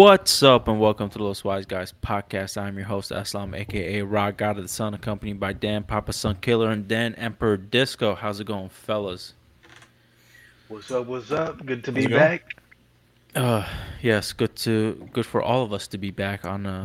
What's up, and welcome to the Los Wise Guys podcast. I'm your host, Eslam, aka Rock God of the Sun, accompanied by Dan Papa Sun Killer and Dan Emperor Disco. How's it going, fellas? What's up? What's up? Good to be How's it going? back. Uh, yes, good to good for all of us to be back on a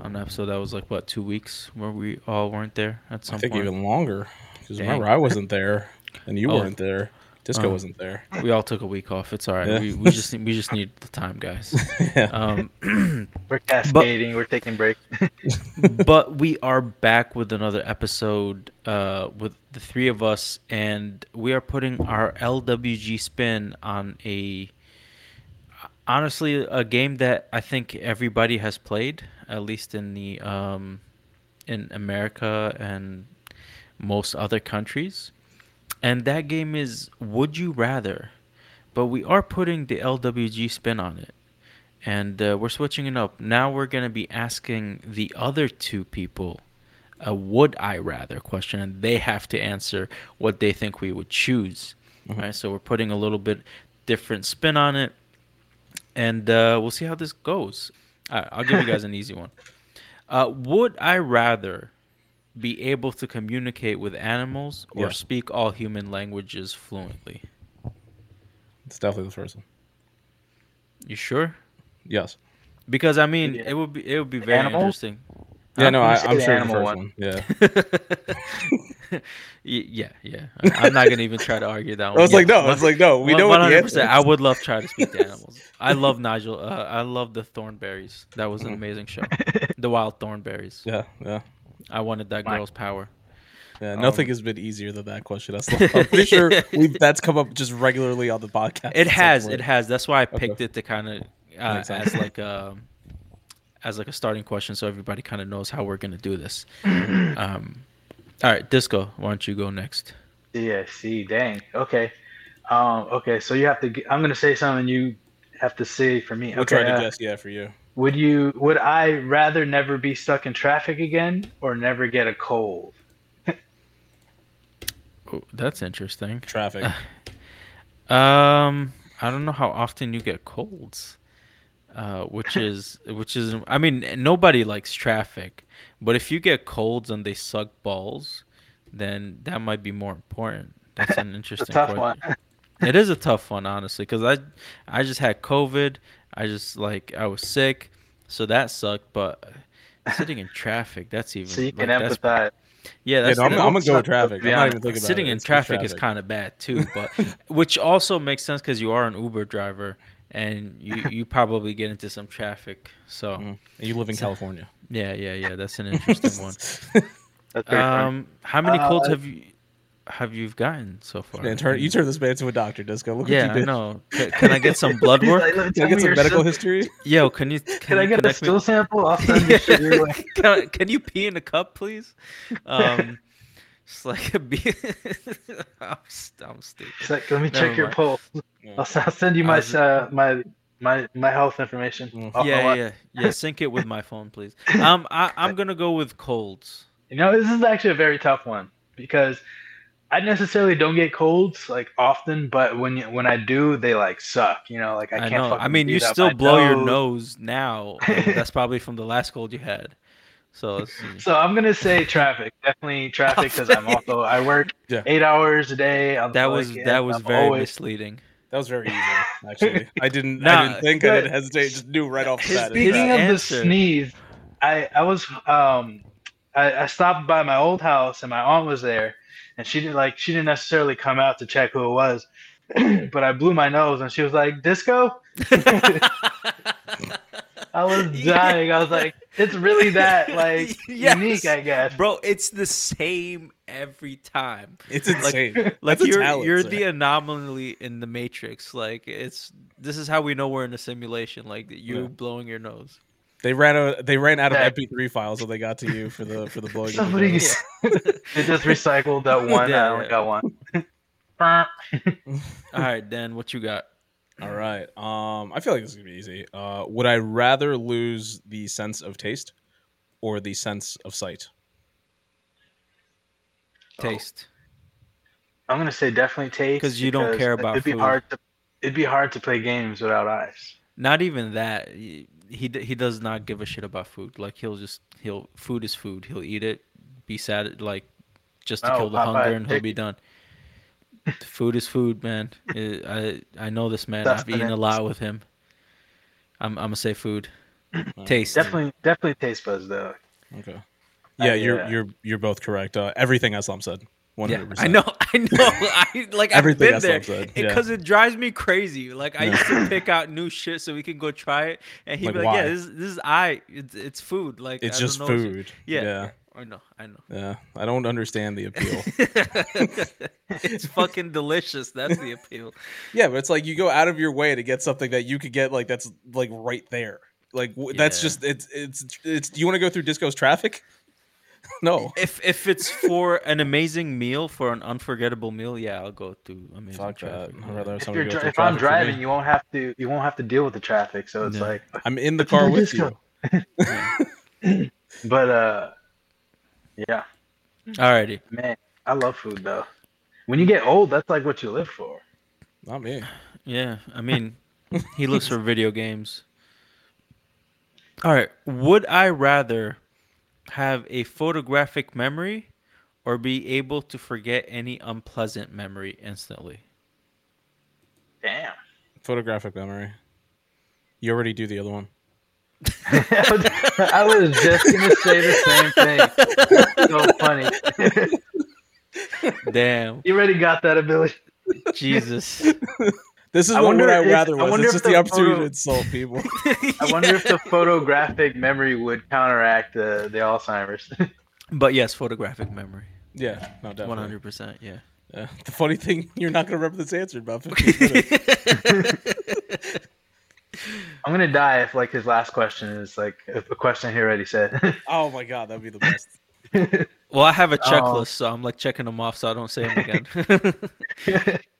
on an episode that was like what two weeks where we all weren't there at some I think point. even longer. Because remember, I wasn't there, and you Oh. weren't there. Disco Oh. wasn't there. We all took a week off. It's all right. Yeah. We, we just we just need the time, guys. yeah. Um, We're cascading. we're taking breaks. but we are back with another episode uh, with the three of us, and we are putting our LWG spin on a honestly a game that I think everybody has played, at least in the um, in America and most other countries. And that game is Would You Rather, but we are putting the LWG spin on it and uh, we're switching it up. Now we're going to be asking the other two people a would I rather question, and they have to answer what they think we would choose. Mhm. Right, so we're putting a little bit different spin on it, and uh, we'll see how this goes. All right, I'll give you guys an easy one. Uh, would I rather be able to communicate with animals or Yeah. speak all human languages fluently? It's definitely the first one. You sure? Yes. Because I mean, Yeah. it would be it would be very Animals? interesting. Yeah, Huh? no, I, I'm sure the animal first one. one. Yeah. Yeah, yeah. I- I'm not gonna even try to argue that one. I one. was like, no, I was like, no, we know what the answer 100%. I would love to try to speak to animals. I love Nigel. Uh, I love the Thornberrys. That was an Mhm. amazing show. The Wild Thornberrys. Yeah, yeah. I wanted that My- girl's power. Yeah, Um, nothing has been easier than that question. That's I'm pretty sure we've, that's come up just regularly on the podcast. It has. It has. That's why I Okay. picked it to kind of uh, Makes as like a as like a starting question, so everybody kind of knows how we're gonna do this. Um, all right, Disco. Why don't you go next? yeah. See. Dang. Okay. Um. Okay. So you have to. I'm gonna say something. You have to say for me. We'll okay. try to uh, guess. Yeah, for you. Would you? Would I rather never be stuck in traffic again, or never get a cold? Oh, that's interesting. Traffic. Um, I don't know how often you get colds. Uh, which is which is I mean nobody likes traffic, but if you get colds and they suck balls, then that might be more important. That's an It's a interesting tough question. one. It is a tough one, honestly, because I I just had COVID. I just like I was sick, so that sucked. But sitting in traffic, that's even so you can like, that's- empathize. Yeah, Yeah, that's no, I'm, I'm gonna go with traffic. to be I'm not even thinking about sitting it. in It's just traffic, is kind of bad too, but which also makes sense because you are an Uber driver and you you probably get into some traffic. So Mhm. And you live in So- California. yeah, yeah, yeah. That's an interesting one. That's. Um, how many Uh, colds have you have you gotten so far? Man, turn, you turn this man into a doctor, Disco. Look yeah, what I you did. know. Can, can I get some blood work? like, Can I get some medical symptoms. history? Yo, can you can, Can I get a connect me- stool sample? I'll send you shit your can, I- can you pee in a cup, please? Um, just like a be. I'm, I'm stupid. It's like, let me Never check your pulse. Yeah. I'll, s- I'll send you my I was- uh, my my my health information. Mm. I'll- yeah, yeah, yeah. Sync it with my phone, please. Um, I, I'm gonna go with colds. You know, this is actually a very tough one because I necessarily don't get colds like often, but when you, when I do, they like suck. You know, like I I, can't. know. I fucking mean, you breathe still my blow your nose. nose now. and that's probably from the last cold you had. So let's see. So I'm gonna say traffic, definitely traffic, because I'm also I work Yeah. eight hours a day. I'm that was yeah, that was I'm very always- misleading. That was very easy, actually. I didn't. Nah, I didn't think. I didn't hesitate. Just knew right off the bat. Speaking of the sneeze, I I was um I, I stopped by my old house and my aunt was there, and she didn't like she didn't necessarily come out to check who it was, but I blew my nose and she was like disco. I was dying. I was like, it's really that like Yes. unique, I guess. Bro, it's the same every time. It's insane. Like That's a you're talent, you're sir. the anomaly in the Matrix. Like it's this is how we know we're in a simulation. Like you Yeah. blowing your nose. They ran out. They ran out of Yeah. MP3 files, so they got to you for the for the blowing. Somebody nose. they just recycled that one. Yeah, I only got one. All right, Dan, what you got? All right. Um, I feel like this is gonna be easy. Uh, would I rather lose the sense of taste or the sense of sight? Taste. I'm gonna say definitely taste because you don't care about It'd be food. hard to it'd be hard to play games without eyes. Not even that. Y- he he does not give a shit about food. Like he'll just he'll food is food. He'll eat it, be sad like just to Oh, kill the Popeye hunger, and he'll be done. food is food, man. It- I I know this man. I've eaten a lot with him. I'm I'm gonna say food. Taste. Definitely, definitely taste buds though. Okay. Yeah, you're yeah. you're you're both correct. Uh, everything Eslam said. One Yeah, I know, I know. I like Everything I've been there said, yeah. because it drives me crazy. Like I Yeah. used to pick out new shit so we can go try it, and he'd Like, be like, "Yeah, this, this is I. It's it's food. Like It's I don't just know, food. Yeah, Yeah. yeah. I know, I know. Yeah. I don't understand the appeal. it's fucking delicious. That's the appeal. yeah, but it's like you go out of your way to get something that you could get like that's like right there. Like w- that's just it's it's it's. Do you want to go through Disco's traffic? No. If if it's for an amazing meal, for an unforgettable meal, yeah, I'll go to amazing Fuck that. traffic. I'd rather If, you're, go dri- if I'm traffic for me. driving, you won't have to. You won't have to deal with the traffic. So it's Yeah. like, I'm in the car with you. but uh, yeah, Alrighty. man, I love food though. When you get old, that's like what you live for. Not me. Yeah, I mean, he looks for video games. All right, would I rather have a photographic memory or be able to forget any unpleasant memory instantly? Damn. Photographic memory. You already do the other one. I was just gonna say the same thing. so funny. Damn, you already got that ability. Jesus. This is I what wonder would I if- rather I was. wonder It's just the the opportunity photo- to insult people. I wonder if the photographic memory would counteract the the Alzheimer's. But yes, photographic memory, yeah, no, definitely. one hundred percent. Yeah. Yeah. The funny thing, you're not gonna remember this answer in about 15 minutes. I'm gonna die if like his last question is like a a question he already said. oh my god, that'd be the best. Well, I have a Oh. checklist, so I'm like checking them off, so I don't say them again.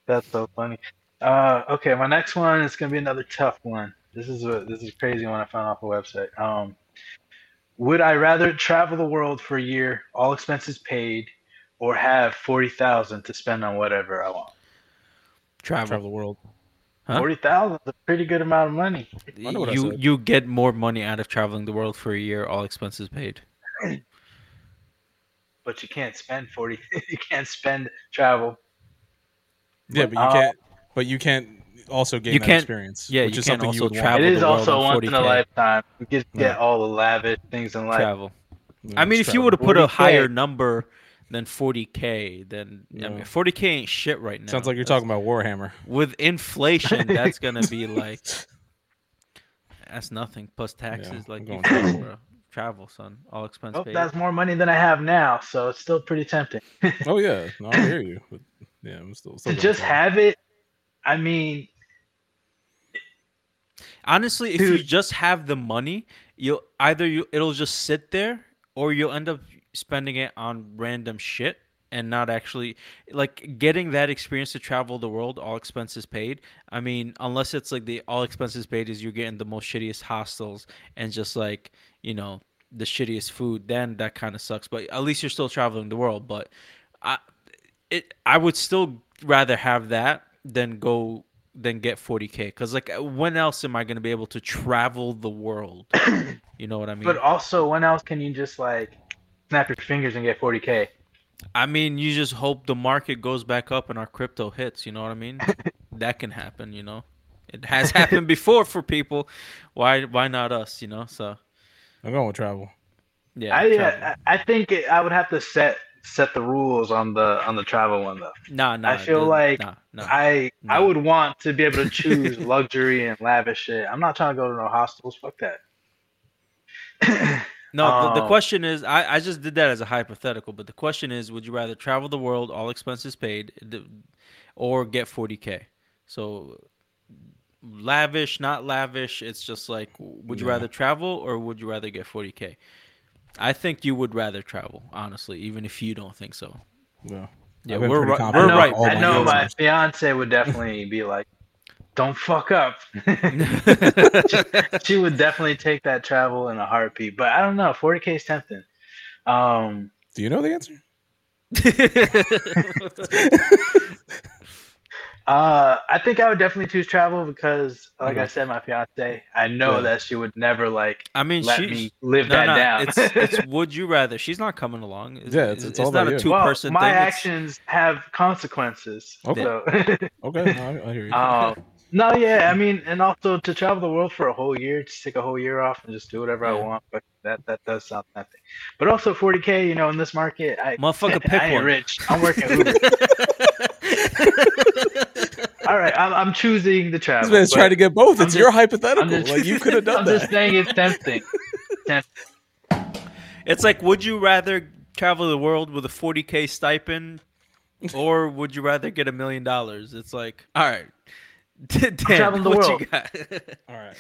That's so funny. Uh, okay, my next one is gonna be another tough one. This is a this is a crazy one I found off a website. Um, would I rather travel the world for a year, all expenses paid, or have forty thousand to spend on whatever I want? Travel. Travel the world. Huh? Forty thousand is a pretty good amount of money. I know what I You you get more money out of traveling the world for a year, all expenses paid. But you can't spend forty. you can't spend travel. Yeah, But, but you uh, can't. But you can't also gain You that can't- experience. yeah, which you is can't something you also would travel It the is world also once in a lifetime. You get Yeah. get all the lavish things in life. Travel. want. I mean, if you were to put a 40K. higher number than 40k, then I mean, 40k ain't shit right now. sounds like you're That's- talking about Warhammer. with inflation. That's gonna be like that's nothing plus taxes. I'm like you going travel, travel. bro. travel, son, all expense Oh, paid. that's more money than I have now, so it's still pretty tempting. Oh yeah, no, I hear you. But, yeah, I'm still, still to just travel. have it, I mean, Honestly, if you just have the money, you'll either you it'll just sit there or you'll end up spending it on random shit and not actually like getting that experience to travel the world, all expenses paid. I mean, unless it's like the all expenses paid is you're getting the most shittiest hostels and just like, you know, the shittiest food, then that kind of sucks. But at least you're still traveling the world. But I it I would still rather have that than go than get 40k because like when else am i going to be able to travel the world? You know what i mean? But also, when else can you just like snap your fingers and get 40k? i mean you just hope the market goes back up and our crypto hits you know what i mean? That can happen you know? It has happened before for people. Why why not us you know? So I'm going with travel. yeah I, uh, travel. I I think it, I would have to set set the rules on the on the travel one though. nah nah I feel the- like nah. I I would want to be able to choose luxury and lavish shit. I'm not trying to go to no hostels. Fuck that. No, the, the Um, question is, I, I just did that as a hypothetical, but the question is, would you rather travel the world, all expenses paid, or get 40k? So lavish, not lavish. It's just like, would you Yeah. rather travel or would you rather get 40k? I think you would rather travel, honestly, even if you don't think so. Yeah, Yeah, I've been we're pretty right- I we're know, right. I my know my answers. fiance would definitely be like, "Don't fuck up." she would definitely take that travel in a heartbeat. But I don't know. 40k is tempting. Um, Do you know the answer? Uh, I think I would definitely choose travel because, like I said, my fiance, I know Yeah. that she would never like I mean, let she. me live no, that no, down. It's, it's would you rather. She's not coming along. It's, Yeah, it's- it's all not a you. two well, person my thing. It's- actions have consequences. Okay. So, Okay, no, I, I hear you. um, no, yeah, I mean, and also to travel the world for a whole year, just take a whole year off and just do whatever I want. But that that does sound tempting. But also 40k, you know, in this market, I Motherfucker, pick I ain't one. rich. I'm working Uber. All right, I'm, I'm choosing the travel. this man's but trying to get both. I'm It's just- your hypothetical. Just- like you could have done I'm that. just saying it's tempting. It's like, would you rather travel the world with a 40k stipend, or would you rather get a million dollars? It's like, all right, Dan, traveling the what world. you got? All right.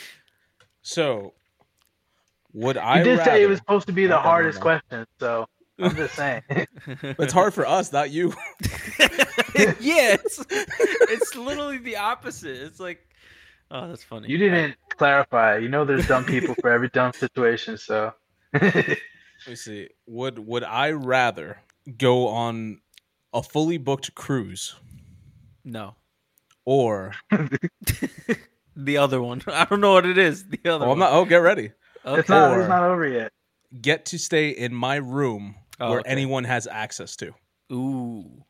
So, would I? You did say it was supposed to be the Okay, hardest question, so I'm just saying. It's hard for us, not you. yeah, it's, it's literally the opposite. It's like, oh, that's funny. You didn't clarify. You know, there's dumb people for every dumb situation, so. Let me see. Would would I rather go on a fully booked cruise No, or? the other one. I don't know what it is. The other Oh, I'm one. not. Oh, get ready. Okay. It's not. Or- It's not over yet. Get to stay in my room Oh, where okay. anyone has access to. Ooh,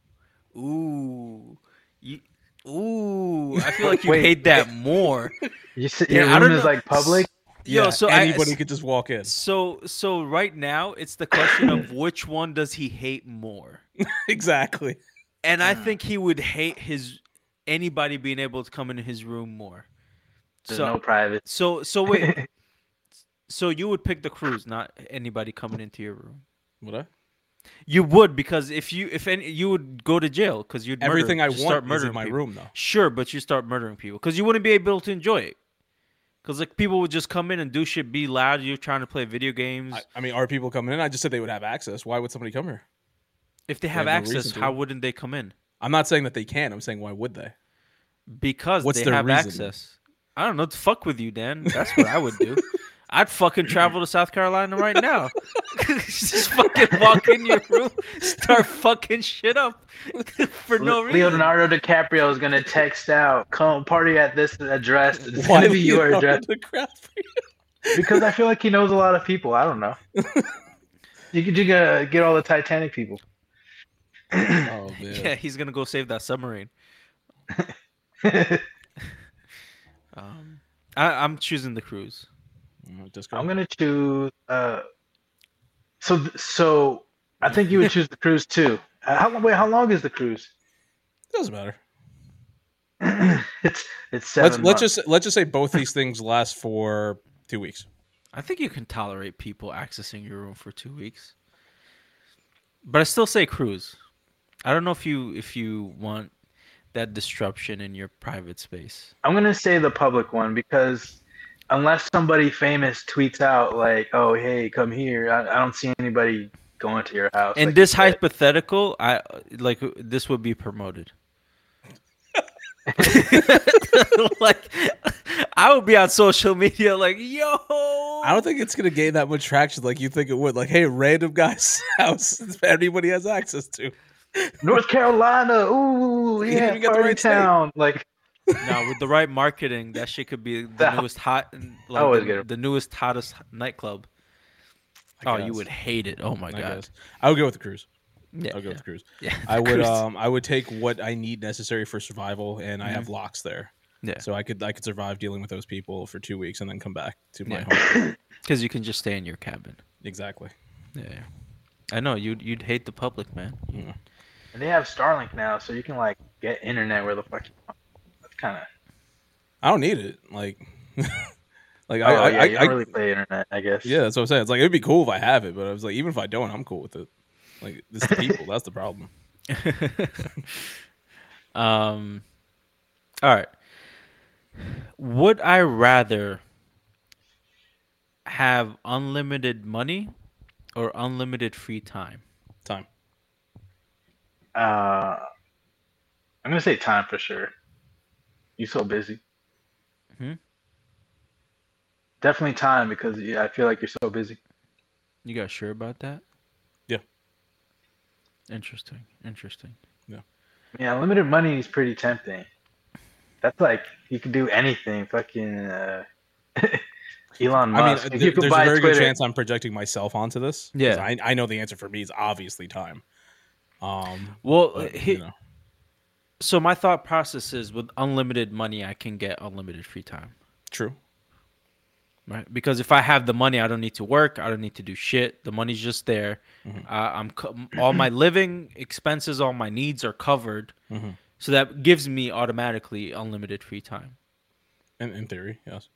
ooh, you, ooh. I feel like you Wait. hate that more. You sit, Yeah, your I room don't is know. like public. Yo, Yeah, so I- anybody could just walk in. So, so right now it's the question of which one does he hate more, exactly. and I ah. think he would hate his anybody being able to come into his room more. There's So, no private. so, so wait. so you would pick the cruise, not anybody coming into your room. Would I? You would because if you if any you would go to jail because you'd murder- Everything I want start is murdering in my people. room, though. Sure, but you start murdering people because you wouldn't be able to enjoy it. Because like people would just come in and do shit, be loud. You're trying to play video games. I, I mean, are people coming in? I just said they would have access. Why would somebody come here? if they have have no access, reason to. how wouldn't they come in? I'm not saying that they can. I'm saying why would they? Because What's they their have reason? access. I don't know. To fuck with you, Dan. That's what I would do. I'd fucking travel to South Carolina right now. Just fucking walk in your room, start fucking shit up for no reason. Leonardo DiCaprio is gonna text out, "Come party at this address." It's Why gonna be your you address the because I feel like he knows a lot of people. I don't know. You could you gotta get all the Titanic people. Oh man. Yeah, he's gonna go save that submarine. Um, I, I'm choosing the cruise. Mm, Disco. I'm gonna choose. Uh, so so I think you would choose the cruise too. Uh, how wait? How long is the cruise? Doesn't matter. it's it's 7 Let's let's just let's just say both these things last for two weeks. I think you can tolerate people accessing your room for two weeks, but I still say cruise. I don't know if you if you want that disruption in your private space. I'm gonna say the public one because unless somebody famous tweets out like, "Oh, hey, come here," I, I don't see anybody going to your house. In like this hypothetical, I like this would be promoted. like I would be on social media like, yo. I don't think it's gonna gain that much traction like you think it would. Like, hey, random guy's house that anybody has access to. North Carolina, ooh, yeah, didn't even get the right state. town. Like, No, with the right marketing, that shit could be the newest hot, like the, the newest hottest nightclub. I Oh, you would hate it. Oh my I god. guess. I would go with the cruise. Yeah, I'll go yeah, with the cruise. yeah. I would cruise. um I would take what I need necessary for survival, and I have locks there, yeah, so I could I could survive dealing with those people for two weeks and then come back to my Yeah. home. because you can just stay in your cabin. Exactly. Yeah, yeah. I know you'd you'd hate the public, man. Yeah. and they have Starlink now, so you can like get internet where the fuck you want. That's kind of. I don't need it. Like, like Oh I, I, yeah, I, you I don't really play internet, I guess. yeah, that's what I'm saying. It's like it'd be cool if I have it, but I was like, even if I don't, I'm cool with it. Like, it's the people. that's the problem. um, all right. Would I rather have unlimited money or unlimited free time? Time. Uh, I'm gonna say time for sure. You so busy. Hmm? Definitely time because yeah, I feel like you're so busy. You got sure about that? Yeah. Interesting. Interesting. Yeah, Yeah, limited money is pretty tempting. That's like you can do anything. Fucking uh, Elon I mean, Musk. th- you could there's a very Twitter. good chance I'm projecting myself onto this. Yeah. I, I know the answer for me is obviously time. Um, Well, but, he, you know, so my thought process is with unlimited money, I can get unlimited free time. true. right? Because if I have the money, I don't need to work. I don't need to do shit. The money's just there. Mhm. Uh, I'm co- all my living expenses, all my needs are covered. Mhm. So that gives me automatically unlimited free time. In, in theory, yes.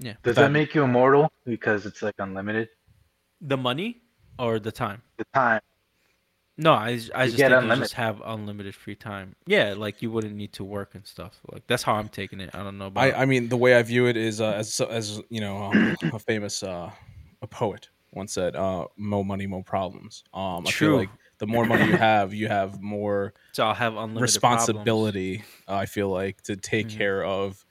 Yeah. Does that- that make you immortal because it's like unlimited? The money or the time? The time. No, I, I just get think you just have unlimited free time. Yeah, like you wouldn't need to work and stuff. Like that's how I'm taking it. I don't know about. I, I mean, the way I view it is uh, as as you know, um, a famous uh, a poet once said, uh, "More money, more problems." Um, I True. feel like the more money you have, you have more so I'll have unlimited responsibility. uh, I feel like to take Mhm. care of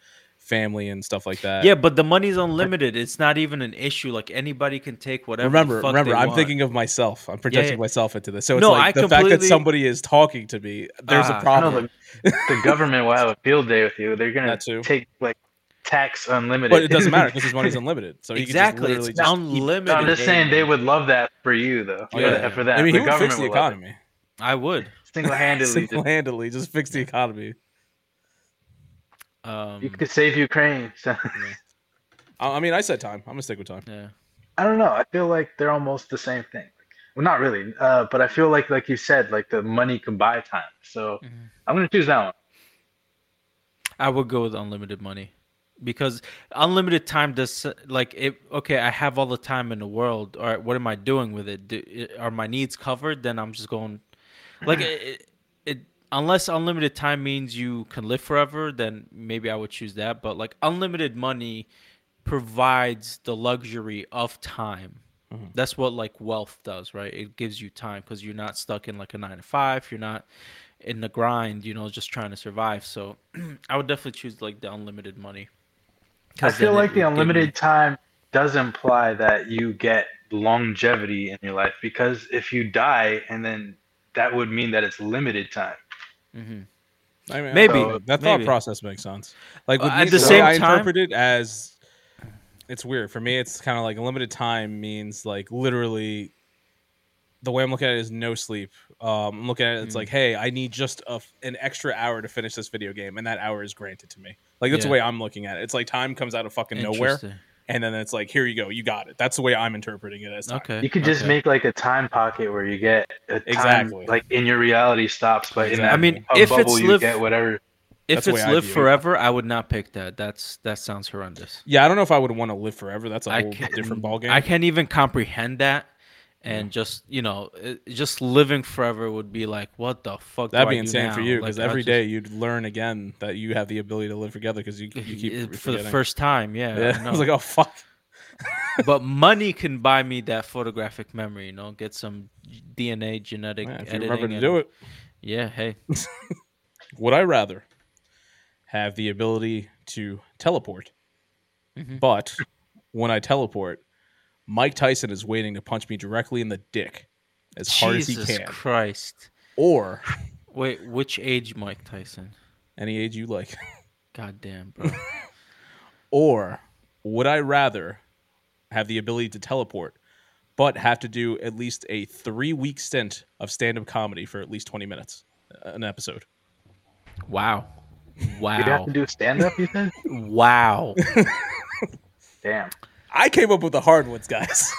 family and stuff like that. Yeah, but the money's unlimited. It's not even an issue. Like anybody can take whatever. the remember, fuck remember, they I'm want. thinking of myself. I'm projecting yeah. myself into this. So it's No, like I the fact that somebody is talking to me. There's Ah, a I I problem. know the, the government will have a field day with you. They're gonna take like tax unlimited. But it doesn't matter because his money's unlimited. So he exactly. Can just It's just, unlimited. No, I'm just saying they would love that for you though. Oh, for, yeah. that- for that. I mean, the he would fix government the would economy I would. Single-handedly, single-handedly. Just fix the economy. Um, you could save Ukraine. So, I I mean, I said time. I'm gonna stick with time. yeah. I don't know. I feel like they're almost the same thing. Well, not really, uh, but I feel like, like you said, like the money can buy time. So Mhm. I'm gonna choose that one. I would go with unlimited money because unlimited time does like if okay I have all the time in the world. All right, what am I doing with it? Do, are my needs covered? Then I'm just going like it, it, it. Unless unlimited time means you can live forever, then maybe I would choose that. But like unlimited money provides the luxury of time. Mhm. That's what like wealth does, right? It gives you time because you're not stuck in like a nine to five. You're not in the grind, you know, just trying to survive. So I would definitely choose like the unlimited money. I feel like the unlimited me- time does imply that you get longevity in your life because if you die and then that would mean that it's limited time. Mhm. I mean, Maybe, uh, that thought maybe. process makes sense. Like with Uh, at the same I time- interpret it as it's weird for me. It's kind of like a limited time means like literally. The way I'm looking at it is no sleep. Um, I'm looking at it. It's Mm. like, hey, I need just a, an extra hour to finish this video game, and that hour is granted to me. Like that's Yeah. the way I'm looking at it. It's like time comes out of fucking nowhere. And then it's like, here you go, you got it. That's the way I'm interpreting it as time. Okay. You could just okay. make like a time pocket where you get a time Exactly. like in your reality stops, but in that I mean, if bubble it's you live, get whatever. if it's way I live view it. forever, I would not pick that. That's that sounds horrendous. Yeah, I don't know if I would want to live forever. That's a whole can't- different ballgame. I can't even comprehend that. And just you know, it, just living forever would be like, what the fuck? That'd be insane for you because I every just- day you'd learn again that you have the ability to live together because you, you keep for the first time, yeah. Yeah, I I was like, oh fuck. but money can buy me that photographic memory. You know, get some DNA genetic Yeah, if you editing. remember to and- do it, Yeah. Hey. would I rather have the ability to teleport, Mhm. but when I teleport, Mike Tyson is waiting to punch me directly in the dick as hard as he can, Christ. or Wait, which age, Mike Tyson? any age you like, God damn, bro. or would I rather have the ability to teleport? But have to do at least a three week stint of stand up comedy for at least 20 minutes uh, an episode. wow. Wow. You'd have to do stand up, you said? Wow. Damn. I came up with the hard ones, guys.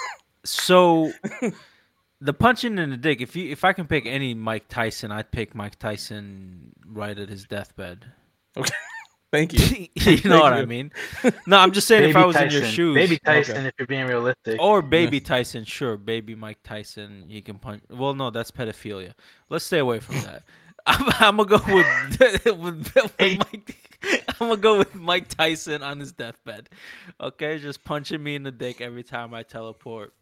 So the punching in the dick, if you if I can pick any Mike Tyson, I'd pick Mike Tyson right at his deathbed. Okay. Thank you. you know what I mean? No, I'm just saying if I was Tyson. in your shoes. Baby Tyson, Okay. if you're being realistic. Or baby Tyson, sure. Baby Mike Tyson, he can punch. Well, no, that's pedophilia. Let's stay away from that. I'm, I'm gonna go with, with, with Mike. I'm gonna go with Mike Tyson on his deathbed. Okay, just punching me in the dick every time I teleport.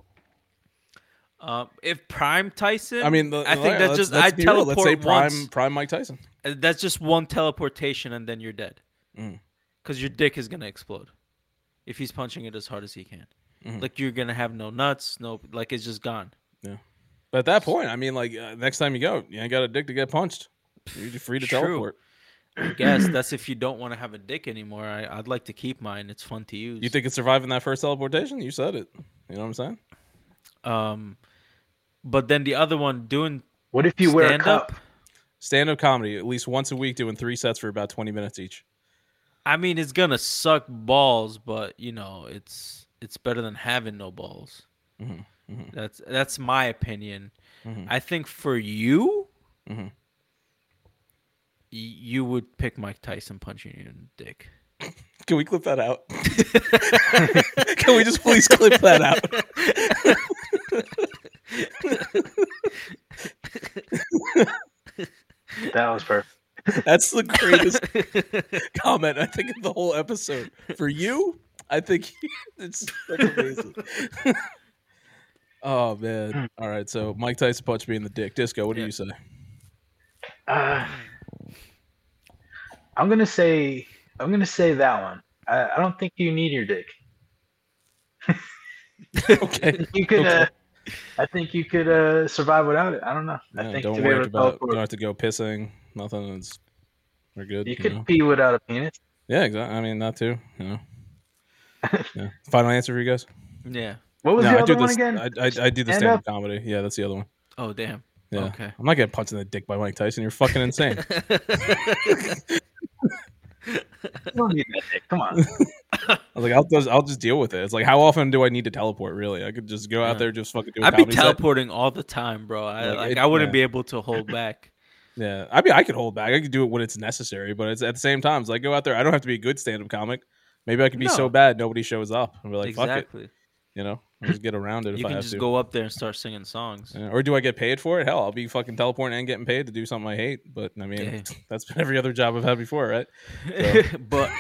Um, if Prime Tyson, I mean, the, I think that's just I teleport Let's say prime, once. prime Mike Tyson. Uh, That's just one teleportation, and then you're dead. Mm. Because your dick is gonna explode if he's punching it as hard as he can. Mhm. Like you're gonna have no nuts, no like it's just gone. Yeah. But at that point, I mean, like uh, next time you go, you ain't got a dick to get punched. You're free to True. teleport. I guess that's if you don't want to have a dick anymore. I, I'd like to keep mine. It's fun to use. You think it's surviving that first teleportation? You said it. You know what I'm saying? Um, but then the other one doing What if you wear a stand cup? up. Stand up comedy at least once a week, doing three sets for about 20 minutes each. I mean, it's gonna suck balls, but you know, it's it's better than having no balls. Mhm, mhm. That's that's my opinion. Mhm. I think for you, Mhm. y- you would pick Mike Tyson punching you in the dick. Can we clip that out? Can we just please clip that out? That was perfect. That's the greatest comment I think of the whole episode. For you, I think it's amazing. oh man! All right, so Mike Tyson punched me in the dick. Disco, what do Yeah. you say? Uh, I'm gonna say I'm gonna say that one. I, I don't think you need your dick. Okay. You could. Okay. Uh, I think you could uh, survive without it. I don't know. I think don't to worry about. teleport, Don't have to go pissing. Nothing. It's we're good. you You could know? pee without a penis. Yeah, exactly. I mean, not too. You know. Yeah. Final answer for you guys. yeah. What was no, the I other do one this. again? I, I, I do the Stand stand up up? comedy. Yeah, that's the other one. Oh damn. Yeah. Okay. I'm not getting punched in the dick by Mike Tyson. You're fucking insane. You don't need that dick. Come on. I was like, I'll just, I'll just deal with it. It's like, how often do I need to teleport? Really, I could just go out there, just fucking do. A I'd be comedy set. teleporting all the time, bro. I Like, like, it- I wouldn't yeah. be able to hold back. Yeah, I mean, I could hold back. I could do it when it's necessary, but it's at the same time, it's like go out there. I don't have to be a good stand-up comic. Maybe I can be so bad nobody shows up. and be like, fuck it, exactly. You know, I'll just get around it if You I can have just to. go up there and start singing songs. Yeah, Or do I get paid for it? Hell, I'll be fucking teleporting and getting paid to do something I hate. But I mean, Yeah. that's been every other job I've had before, right? but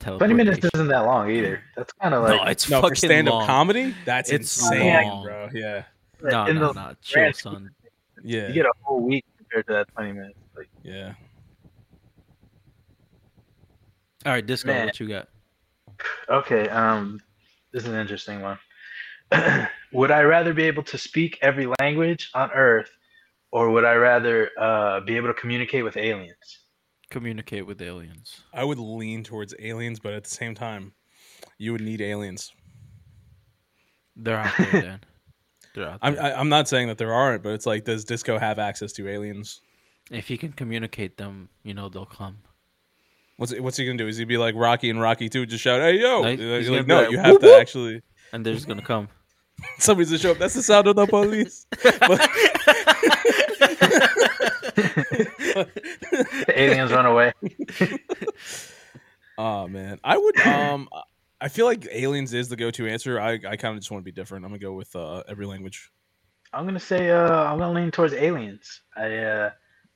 Twenty minutes isn't that long either. That's kind of like no, it's No, fucking for stand-up long. comedy, that's It's insane, long. bro. Yeah, No, in no, no. Chill, son. yeah, you get a whole week compared to that twenty minutes. Like, yeah. All right, disco. Man. What you got? okay, um, this is an interesting one. would I rather be able to speak every language on Earth, or would I rather uh, be able to communicate with aliens? Communicate with aliens. I would lean towards aliens, but at the same time, you would need aliens. They're out there, Dan. They're out I'm. I, I'm not saying that there aren't, but it's like, does Disco have access to aliens? if he can communicate them, you know they'll come. What's what's he gonna do? Is he be like Rocky and Rocky Two, just shout, "Hey yo!" Like, You're he's like, no, like, you have "Whoop, to whoop." actually. And they're just gonna come. Somebody's to show up. That's the sound of the police. But- The aliens run away. oh man, I would. Um, I feel like aliens is the go-to answer. I I kind of just want to be different. I'm gonna go with uh, every language. I'm gonna say uh, I'm gonna lean towards aliens. I uh,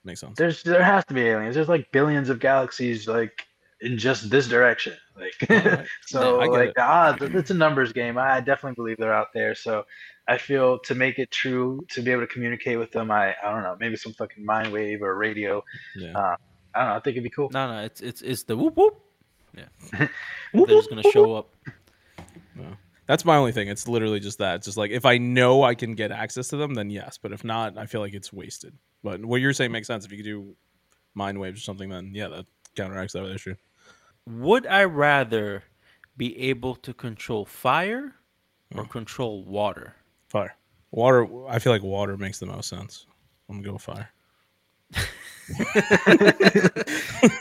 Makes sense. there's there has to be aliens. There's like billions of galaxies like in just this direction. Like Alright. so I get like it. the odds it's a numbers game. I definitely believe they're out there. So I feel to make it true to be able to communicate with them, I I don't know, maybe some fucking mind wave or radio. Yeah. Uh, I don't know, I think it'd be cool. No, no, it's it's it's the whoop whoop. Yeah, Whoop, they're just gonna show up. No. That's my only thing. It's literally just that. It's just like if I know I can get access to them, then yes. But if not, I feel like it's wasted. But what you're saying makes sense. If you could do mind waves or something, then yeah, that counteracts that issue. Would I rather be able to control fire or control water? Fire, water. I feel like water makes the most sense. I'm gonna go fire.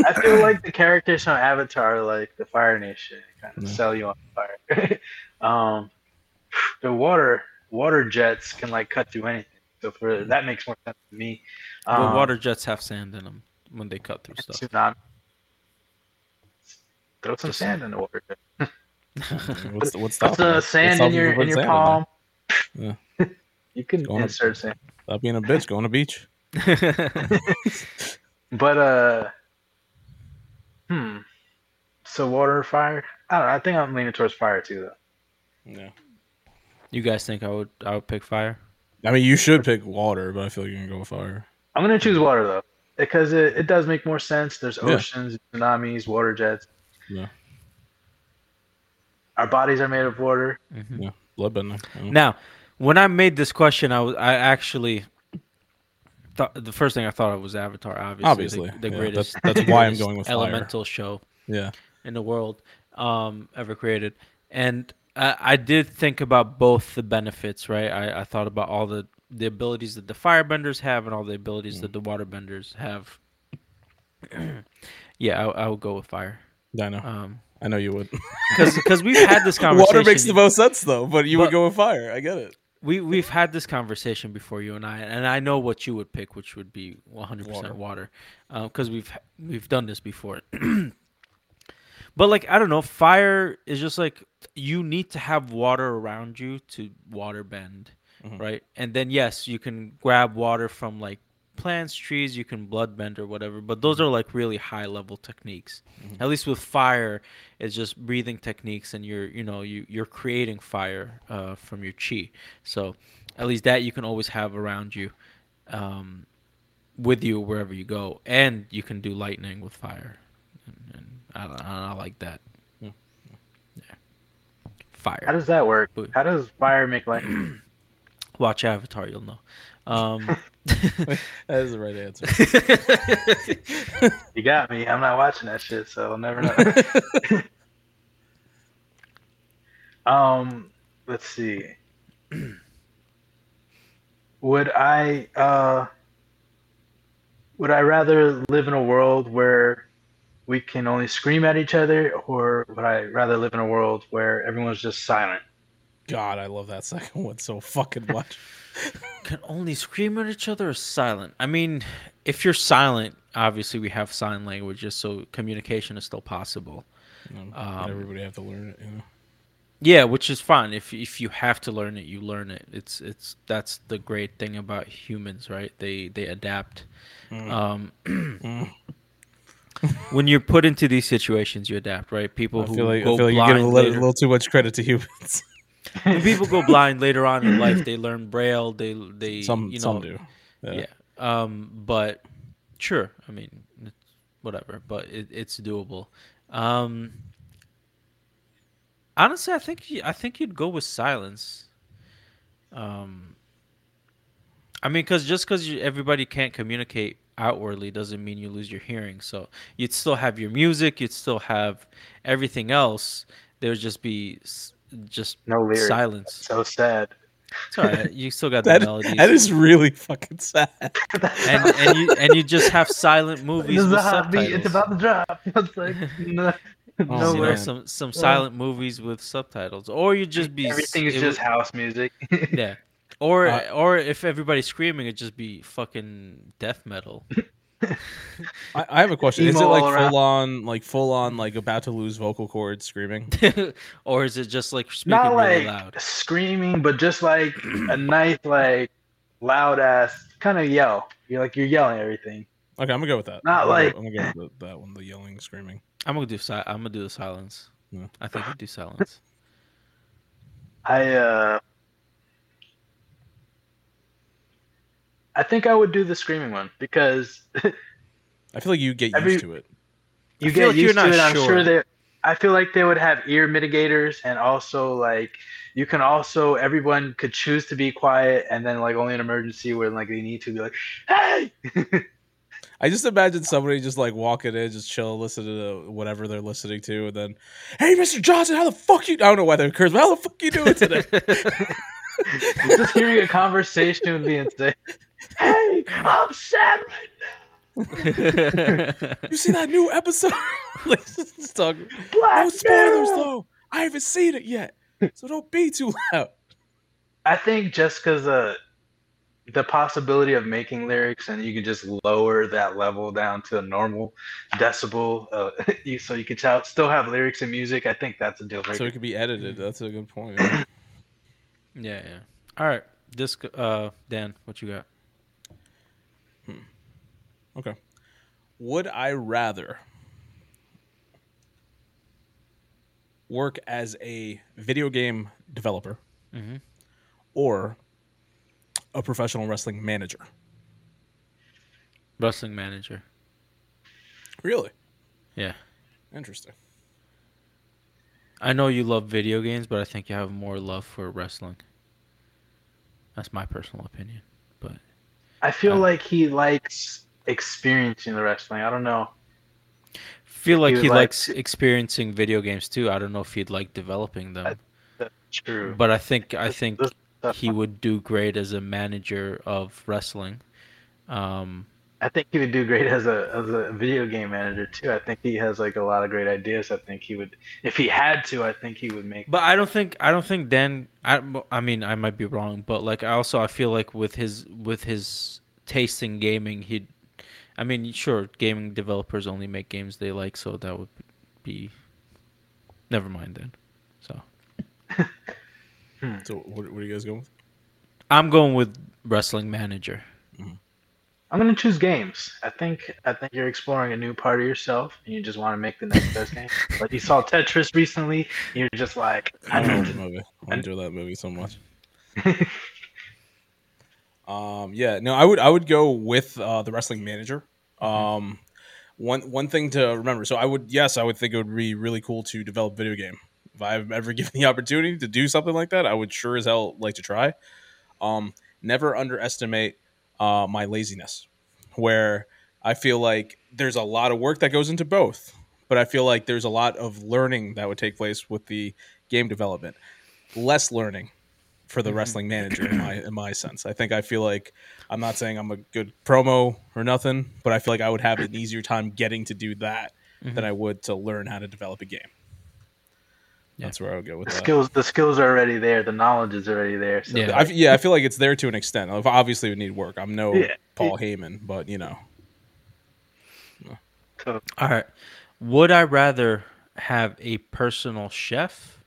I feel like the characters from Avatar, like the Fire Nation, kind of Yeah. sell you on fire. um, the water water jets can like cut through anything. So for that makes more sense to me. But Um, water jets have sand in them when they cut through stuff. tsunami. Throw some Just- sand in the water. jet. What's the, what's Put stopping the you? sand What's in your in your sand palm. Yeah. you can Go on. insert sand. there? Stop being a bitch. Go on a beach. But uh, hmm. So water or fire? I don't know. I think I'm leaning towards fire too, though. Yeah. you guys think I would I would pick fire? I mean, you should pick water, but I feel like you're gonna go with fire. I'm gonna choose water though, because it, it does make more sense. There's Yeah. oceans, tsunamis, water jets. Yeah. Our bodies are made of water. Mhm. Yeah. Bloodbender. Yeah. Now, when I made this question, I was I actually Th- the first thing I thought of was Avatar. Obviously, Obviously, the, the yeah, greatest. that's- that's why I'm going with fire. elemental show Yeah. in the world um, ever created. And I, I did think about both the benefits, right? I, I thought about all the, the abilities that the firebenders have and all the abilities Mm. that the waterbenders have. yeah, I, I would go with fire. I know. Um, I know you would. because we've had this conversation. Water makes the most sense though, but you But- would go with fire. I get it. We we've had this conversation before you and I, and I know what you would pick, which would be 100 percent water, because we've we've done this before. but like I don't know, fire is just like you need to have water around you to water bend, Mhm. right? And then yes, you can grab water from like plants, trees, you can blood bend or whatever, but those are like really high level techniques. At least with fire, it's just breathing techniques, and you're you know you you're creating fire uh, from your chi. So at least that you can always have around you, um, with you wherever you go, and you can do lightning with fire, and, and I, I, I like that. Yeah, fire. How does that work? How does fire make light? Watch Avatar, you'll know. Um, That is the right answer. you got me. I'm not watching that shit, so I'll never know. um, let's see. would I uh would I rather live in a world where we can only scream at each other or would I rather live in a world where everyone's just silent? God, I love that second one so fucking much. can only scream at each other or silent? I mean, if you're silent, obviously we have sign languages, so communication is still possible. You know, Um, everybody have to learn it. You know? Yeah, which is fine. If if you have to learn it, you learn it. It's it's that's the great thing about humans, right? They they adapt. Mm. Um, Mm. when you're put into these situations, you adapt, right? People I who feel like, I go feel like you're blind giving a little, little too much credit to humans. when people go blind later on in life, they learn braille. They they some you know, some do. yeah. Um, but sure, I mean, whatever. But it, it's doable. Um, honestly, I think you, I think you'd go with silence. Um, I mean, because just because everybody can't communicate outwardly doesn't mean you lose your hearing. So you'd still have your music, you'd still have everything else. There would just be just No lyrics. silence. So sad. It's all right. You still got the That, melodies that is really fucking sad. and and you and you just have silent movies with a hot beat. It's about to drop. It's like no, Oh, no you know, some some silent movies with subtitles, or you just be Everything is it just house music. yeah, or Uh, or if everybody's screaming, it'd just be fucking death metal. I, I have a question. Is it like all around. full on, like full on, like about to lose vocal cords screaming? or is it just like speaking Not really like loud? screaming, but just like a nice, like loud ass kind of yell. You're like you're yelling everything. Okay, I'm gonna go with that. Not I'm gonna like- I'm gonna go with that one, the yelling, screaming. I'm gonna do si- I'm gonna do the silence. Yeah. I think you do silence. I uh I think I would do the screaming one because I feel like you get Every- used to it. you I feel get like you're used to not it. I'm sure. sure that I feel like they would have ear mitigators and also like you can also everyone could choose to be quiet and then like only an emergency where like they need to be like, hey. I just imagine somebody just like walking in, just chill, listen to whatever they're listening to, and then, hey, Mr. Johnson, how the fuck you? I don't know why that occurs, but how the fuck you doing today? just hearing a conversation would be insane. Hey, I'm sad right you see that new episode? like, just talking. now. Black No spoilers Mirror!" though. I haven't seen it yet, so don't be too loud. I think just because uh, the possibility of making lyrics and you can just lower that level down to a normal decibel, uh, you, so you can tell, still have lyrics and music. I think that's a deal breaker. So it could be edited. That's a good point. yeah, yeah. All right, this uh Dan, what you got? Okay. Would I rather work as a video game developer Mm-hmm. or a professional wrestling manager? Wrestling manager. Really? Yeah. Interesting. I know you love video games, but I think you have more love for wrestling. That's my personal opinion. But I feel Uh, like he likes experiencing the wrestling. I don't know. feel like would he likes to- experiencing video games too. I don't know if he'd like developing them, That's true. but I think I think he would do great as a manager of wrestling. Um, I think he would do great as a as a video game manager too. I think he has like a lot of great ideas. I think he would, if he had to, I think he would make. but I don't think I don't think Dan. I I mean I might be wrong, but like I also I feel like with his with his taste in gaming, he'd. I mean, sure, gaming developers only make games they like, so that would be. Never mind then. So So what, what are you guys going with? I'm going with wrestling manager. Mm-hmm. I'm gonna choose games. I think I think you're exploring a new part of yourself, and you just want to make the next best game. Like you saw Tetris recently, you're just like, I I enjoy need the movie. I enjoy that movie so much. Um, yeah, no, I would I would go with uh, the wrestling manager. Um, one one thing to remember. So I would yes, I would think it would be really cool to develop video game. If I'm ever given the opportunity to do something like that, I would sure as hell like to try. Um, never underestimate uh, my laziness, where I feel like there's a lot of work that goes into both, but I feel like there's a lot of learning that would take place with the game development. Less learning for the wrestling manager in my in my sense. I think I feel like I'm not saying I'm a good promo or nothing, but I feel like I would have an easier time getting to do that than I would to learn how to develop a game. Yeah. That's where I would go with the that. skills. The skills are already there. The knowledge is already there. So Yeah. I, yeah, I feel like it's there to an extent. Obviously, it would need work. I'm no Yeah. Paul Heyman, but you know, so All right. Would I rather have a personal chef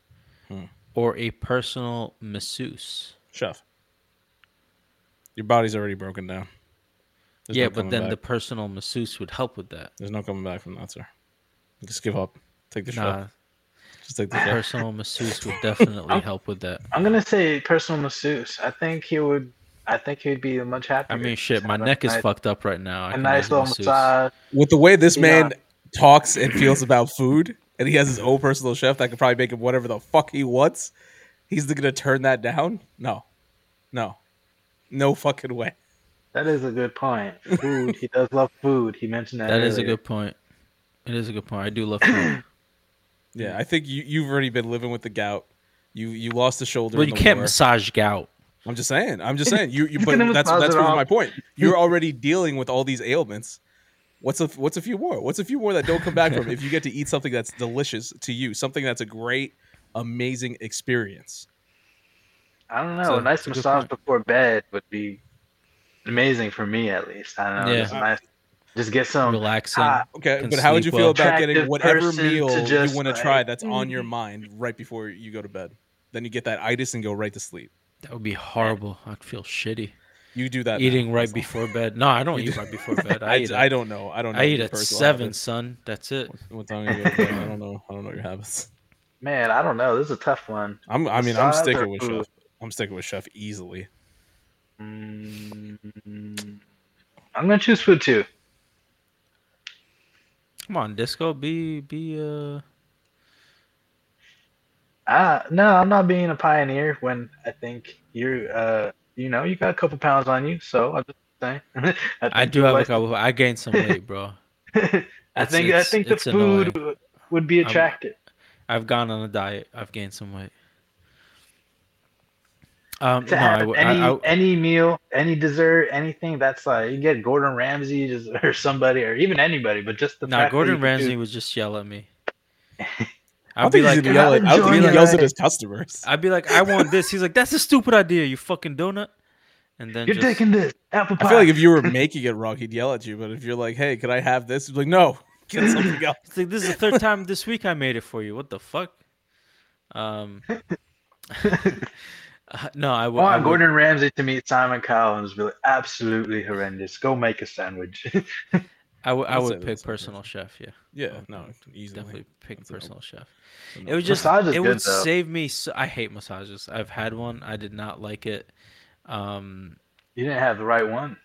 Hmm. Or a personal masseuse? chef, your body's already broken down. There's yeah, no but then back. the personal masseuse would help with that. there's no coming back from that, sir. Just give up. Take the Nah, chef. Just take the the personal masseuse would definitely help with that. I'm gonna say personal masseuse. I think he would. I think he'd be much happier. I mean, shit, my have a neck is nice, fucked up right now. I A nice little masseuse. massage. With the way this man Yeah. talks and feels about food, and he has his own personal chef that could probably make him whatever the fuck he wants, he's gonna turn that down? No, no, no fucking way. That is a good point. Food. he does love food. He mentioned that. That is a good point. It is a good point. I do love food. Yeah, I think you you've already been living with the gout. You you lost the shoulder. well, you can't war. massage gout. I'm just saying. I'm just saying. You, you He's but that's that's it proving off. my point. You're already dealing with all these ailments. What's a what's a few more? What's a few more that don't come back from if you get to eat something that's delicious to you, something that's a great, amazing experience. I don't know. It's a- a nice a massage before bed would be amazing for me, at least. I don't know. Yeah. Just, nice, just get some. Relaxing. hot- Okay, but how would you feel well. about getting whatever meal to you want to like, try that's on your mm-hmm. mind right before you go to bed? Then you get that itis and go right to sleep. that would be horrible. I'd feel shitty. You do that. Eating now. right That's before bed. No, I don't eat right before bed. I, I, eat. I at, don't know. I don't know. I eat at seven, habits. son. That's it. What time you go? I don't know. I don't know your habits. Man, I don't know. This is a tough one. I'm. I mean, I'm sticking with food? chef. I'm sticking with chef easily. Mm, I'm gonna choose food too. Come on, disco. Be be uh. Uh, no, I'm not being a pioneer when I think you're, uh, you know, you got a couple pounds on you. So I'm just saying. I, I do have a couple. I gained some weight, bro. I think I think the food annoying. would be attractive. I've gone on a diet. I've gained some weight. Um, to no, have I, any I, I, any meal, any dessert, anything that's like you get Gordon Ramsay just, or somebody or even anybody, but just the that Gordon Ramsay do- would just yell at me. I I'd don't be think he's like, gonna yell at. I don't think he yells at his customers. I'd be like, I want this. He's like, that's a stupid idea. You fucking donut. And then You're just, taking this apple pie. I feel like if you were making it wrong, he'd yell at you. But if you're like, "Hey, could I have this?" He's like, "No, get something else." It's like this is the third time this week I made it for you. What the fuck? Um, uh, no, I I would. I want would Gordon Ramsay to meet Simon Cowell and just be like, absolutely horrendous. Go make a sandwich. I would. I I'd say would that's pick something. personal chef. Yeah, Yeah, no, easily. definitely pick That's a- personal chef. It would just. It would though. save me. So, I hate massages. I've had one. I did not like it. Um, you didn't have the right one.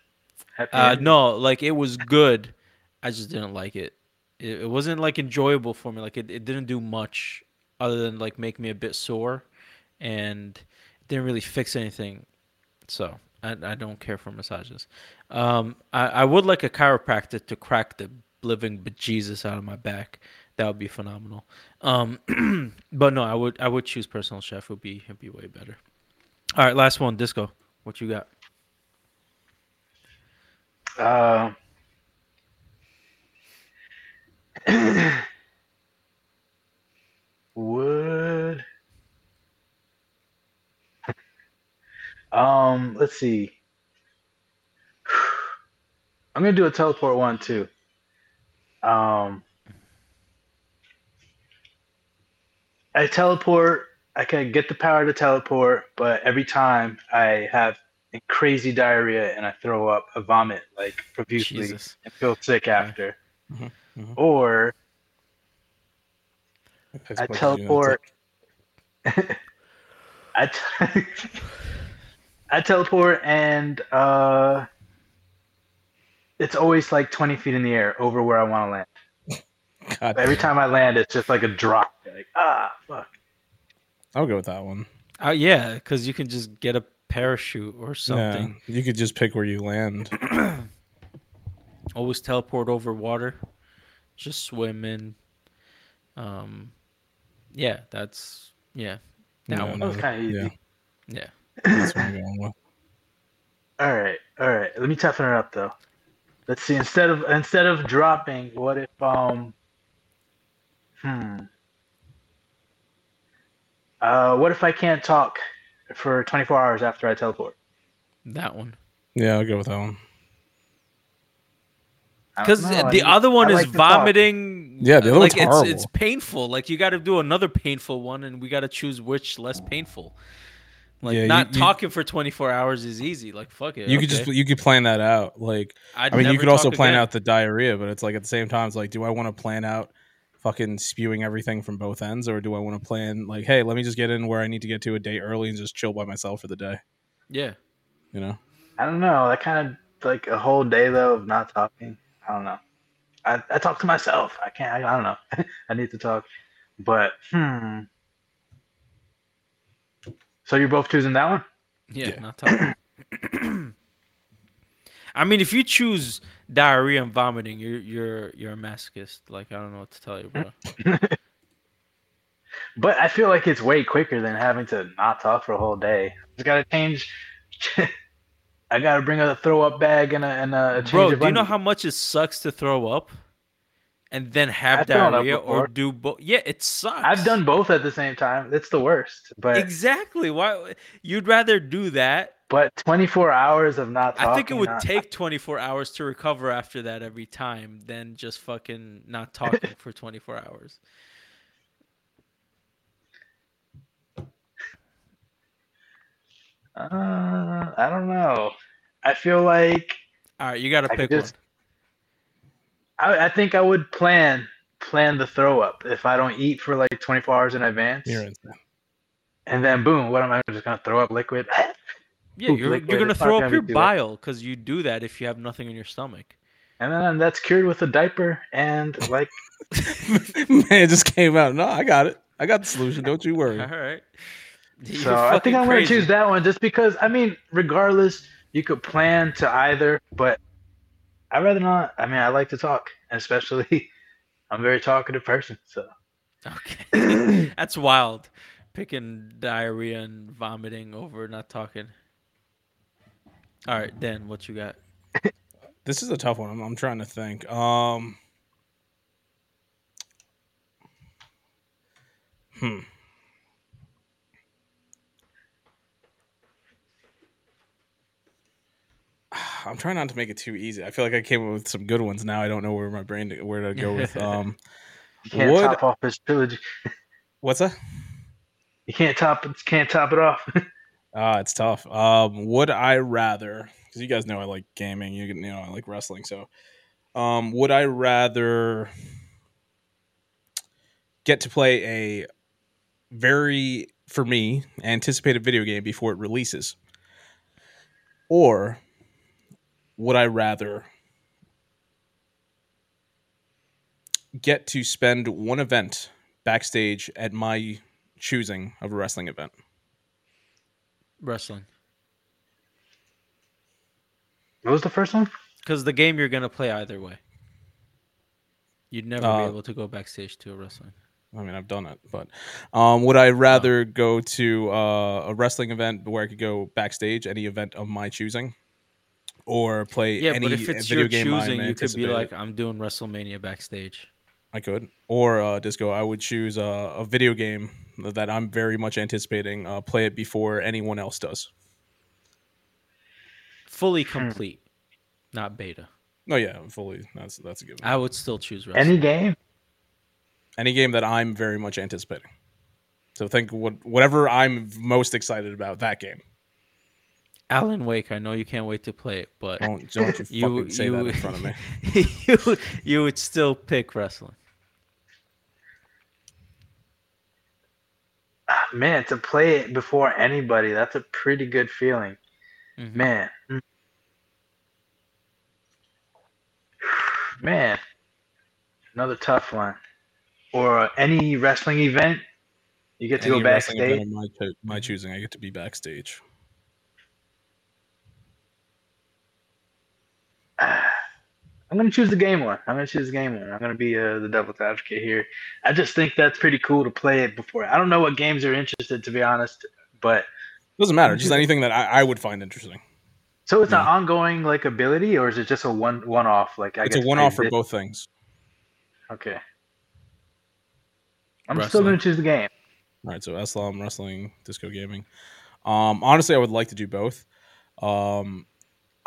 Uh, no, like it was good. I just didn't like it. It, it wasn't like enjoyable for me. Like it, it didn't do much other than like make me a bit sore, and didn't really fix anything. So I, I don't care for massages. Um, I, I would like a chiropractor to crack the living bejesus out of my back. That would be phenomenal. Um, but no, I would I would choose personal chef. Would be it'd be way better. All right, last one, disco. What you got? Uh, would um let's see. I'm gonna do a teleport one too. Um I teleport I can get the power to teleport, but every time I have crazy diarrhea and I throw up, I vomit like profusely Jesus. and feel sick after. Mhm, mhm. Or I what you teleport. I, t- I teleport and uh, it's always like 20 feet in the air over where I want to land. God, Every time I land, it's just like a drop. Like, ah, fuck. I'll go with that one. Oh yeah, because you can just get a parachute or something. Yeah, you could just pick where you land. Always teleport over water. Just swim in. Um, yeah, that's yeah. That Yeah, one. That was kind of easy. Yeah, Yeah. That's what I'm going with. All right, all right. Let me toughen it up though. Let's see. Instead of instead of dropping, what if um, hmm, uh, what if I can't talk for 24 hours after I teleport? That one. Yeah, I'll go with that one. Because the I- other one I is like vomiting. Yeah, the other like one's it's horrible. it's painful. Like you got to do another painful one, and we got to choose which less painful. Like Yeah, not you- talking for 24 hours is easy. Like fuck it. You could just you could plan that out. Like I'd I mean, you could also plan again. out the diarrhea, but it's like at the same time, it's like, do I want to plan out fucking spewing everything from both ends, or do I want to plan like, hey, let me just get in where I need to get to a day early and just chill by myself for the day? Yeah. You know? I don't know. That kind of like a whole day though of not talking. I don't know. I, I talk to myself. I can't. I, I don't know. I need to talk. But hmm. So you're both choosing that one? Yeah, Yeah. not talking. I mean, if you choose diarrhea and vomiting, you're you're you're a masochist. Like I don't know what to tell you, bro. But I feel like it's way quicker than having to not talk for a whole day. I just gotta change. I gotta bring a throw up bag and a and a change bro, of do you know how much it sucks to throw up, and then have I've diarrhea or do both? Yeah, it sucks. I've done both at the same time. It's the worst. But exactly. Why you'd rather do that? but 24 hours of not talking. I think it would not- take 24 hours to recover after that every time than just fucking not talking for 24 hours. Uh, I don't know. I feel like All right, you got to pick just- I, I think I would plan plan the throw up if I don't eat for like 24 hours in advance, You're and then boom, what am I just gonna throw up liquid? Yeah, you're, liquid, you're gonna it's not throw gonna up your bile because you do that if you have nothing in your stomach. and then that's cured with a diaper and like Man, it just came out. No, I got it. I got the solution. Don't you worry. All right. You're so. I think I'm gonna choose that one just because I mean, regardless, you could plan to either, but I'd rather not. I mean, I like to talk, especially I'm a very talkative person, so. Okay, that's wild. Picking diarrhea and vomiting over not talking. All right, Dan, what you got? This is a tough one. I'm, I'm trying to think. Um, hmm. I'm trying not to make it too easy. I feel like I came up with some good ones. Now I don't know where my brain to, where to go with. Um, You can't Would- top off his trilogy. what's that? You can't top it. Can't top it off. Ah, it's tough. Um, would I rather? Because you guys know I like gaming. You, you know I like wrestling. So, um, would I rather get to play a very, for me, anticipated video game before it releases, or would I rather get to spend one event backstage at my choosing of a wrestling event? Wrestling. What was the first one? Because the game you're gonna play either way. You'd never Uh, be able to go backstage to a wrestling. I mean, I've done it, but um, would I rather go to uh, a wrestling event where I could go backstage, any event of my choosing, or play Yeah, any but if it's video your game choosing, you could be like, I'm doing WrestleMania backstage. I could, or uh, disco. I would choose uh, a video game that I'm very much anticipating. Uh, play it before anyone else does. Fully Hmm. complete, not beta. Oh yeah, fully. That's that's a good. One. I would still choose wrestling. Any game? Any game that I'm very much anticipating. So think what whatever I'm most excited about that game. Alan Wake, I know you can't wait to play it, but Don't don't you, you fucking say you, that in front of me. you you would still pick wrestling. Man, to play it before anybody, that's a pretty good feeling. Mhm. Man. Man. Another tough one. Or any wrestling event, you get to Any go backstage. my, my choosing, I get to be backstage. I'm gonna choose the game one. I'm gonna choose the game one. I'm gonna be uh, the devil's advocate here. I just think that's pretty cool to play it before. I don't know what games you're interested, to be honest, but it Doesn't matter. Just anything that I, I would find interesting. so it's an ongoing like ability, or is it just a one one off? Like I it's a one off for both things. Okay. I'm still gonna choose the game. All right, so Eslam wrestling, disco gaming. Um, honestly, I would like to do both. Um,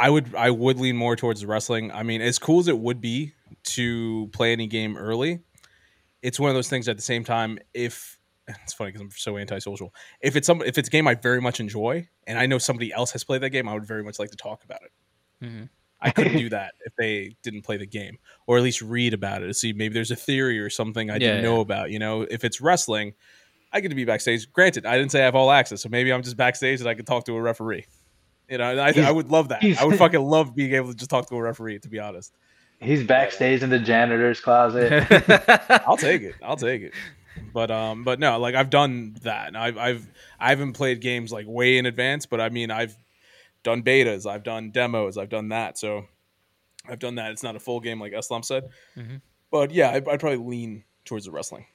I would I would lean more towards wrestling. I mean, as cool as it would be to play any game early, it's one of those things. At the same time, if it's funny because I'm so antisocial. If it's some if it's a game I very much enjoy, and I know somebody else has played that game, I would very much like to talk about it. Mhm. I couldn't do that if they didn't play the game, or at least read about it to see maybe there's a theory or something I Yeah, didn't know yeah. about. You know, if it's wrestling, I get to be backstage. Granted, I didn't say I have all access, so maybe I'm just backstage and I can talk to a referee. You know, I, I would love that. I would fucking love being able to just talk to a referee. To be honest, He's backstage in the janitor's closet. I'll take it. I'll take it. But um, but no, like I've done that. I've I've I haven't played games like way in advance, but I mean I've done betas, I've done demos, I've done that. So I've done that. It's not a full game like Eslam said, Mhm. but yeah, I'd, I'd probably lean towards the wrestling.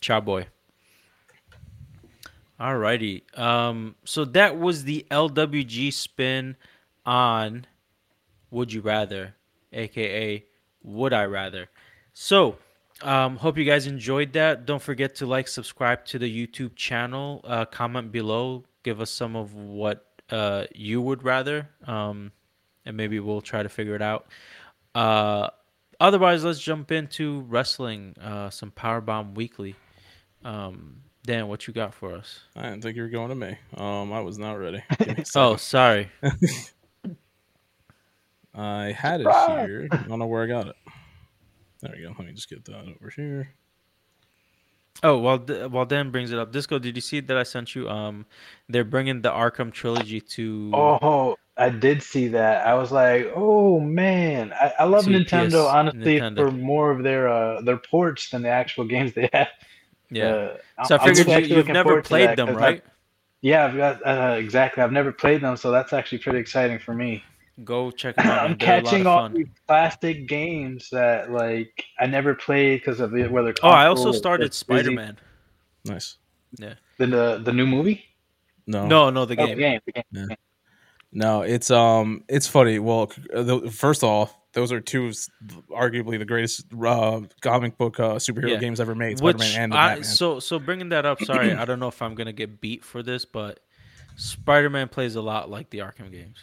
Chow boy. Alrighty. Um, so that was the LWG spin on Would You Rather, aka Would I Rather. So, um, hope you guys enjoyed that. Don't forget to like, subscribe to the YouTube channel, uh, comment below, give us some of what uh, you would rather, um, and maybe we'll try to figure it out. Uh, otherwise, let's jump into wrestling, uh, some Powerbomb Weekly. Um, Dan, what you got for us? I didn't think you were going to me. Um, I was not ready. Give me a Oh, sorry. I had it here. I don't know where I got it. There we go. Let me just get that over here. Oh, while D- while Dan brings it up, Disco, did you see that I sent you? Um, they're bringing the Arkham trilogy to. Oh, I did see that. I was like, oh man, I, I love Nintendo PS honestly Nintendo. for more of their uh their ports than the actual games they have. Yeah. Uh, so I I'm figured you, you've never played them, right? I've- yeah, I've got uh, exactly. I've never played them, so that's actually pretty exciting for me. Go check them out. I'm. They're a lot catching of all fun. these classic games that like I never played because of it, whether. Oh, I also started. Spider Man. Nice. Yeah. The, the the new movie. No, No, no, the Oh, game. the game. The game. No, it's um, it's funny. Well, uh, the, first off, those are two, s- arguably the greatest uh, comic book uh, superhero Yeah. games ever made: Spider Man and Batman. so so bringing that up. Sorry, I don't know if I'm gonna get beat for this, but Spider Man plays a lot like the Arkham games.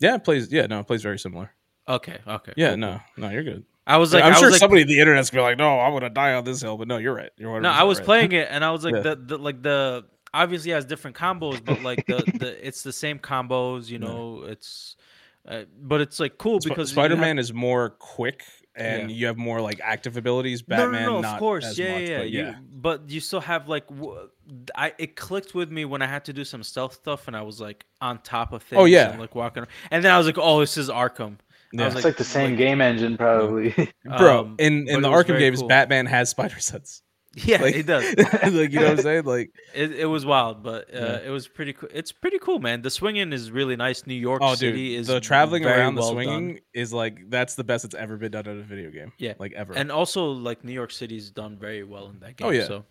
yeah, it plays. Yeah, no, it plays very similar. Okay, okay. Yeah, cool, no, no, you're good. I was like, I'm I sure was like, somebody in the internet's gonna be like, "No, I'm gonna die on this hill," but no, you're right. You're No, I was right. playing it and I was like Yeah. the, the like the obviously has different combos, but like the, the it's the same combos, you Yeah. know, it's uh, but it's like cool Sp- because Spider-Man is more quick, and Yeah. you have more like active abilities. No, Batman, no, no, not of course, yeah, much, yeah, but you- yeah. but you still have like, w- I it clicked with me when I had to do some stealth stuff and I was like on top of things. Oh, yeah. and, like walking, around. and then I was like, oh, this is Arkham. I Yeah. It's like the same game engine, probably. Bro, um, in in the Arkham games, cool. Batman has spider sense. Yeah, Like- it does. like you know what I'm saying? Like It, it was wild, but uh, Yeah. it was pretty cool. It's pretty cool, man. The swinging is really nice. New York oh City dude, is the traveling around the well swinging done. is like that's the best it's ever been done in a video game. Yeah. Like ever. and also like New York City's done very well in that game. Oh, yeah. So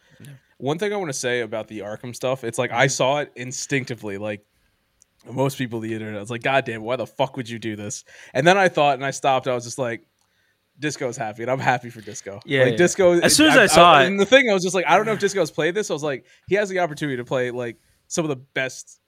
One thing I want to say about the Arkham stuff, it's like I saw it instinctively, like most people the internet. I was like, God damn, why the fuck would you do this? And then I thought and I stopped, I was just like, Disco's happy, and I'm happy for Disco. Yeah, like yeah. Disco. As soon as I saw it- and the thing I was just like, I don't know if Disco's played this. I was like, he has the opportunity to play like some of the best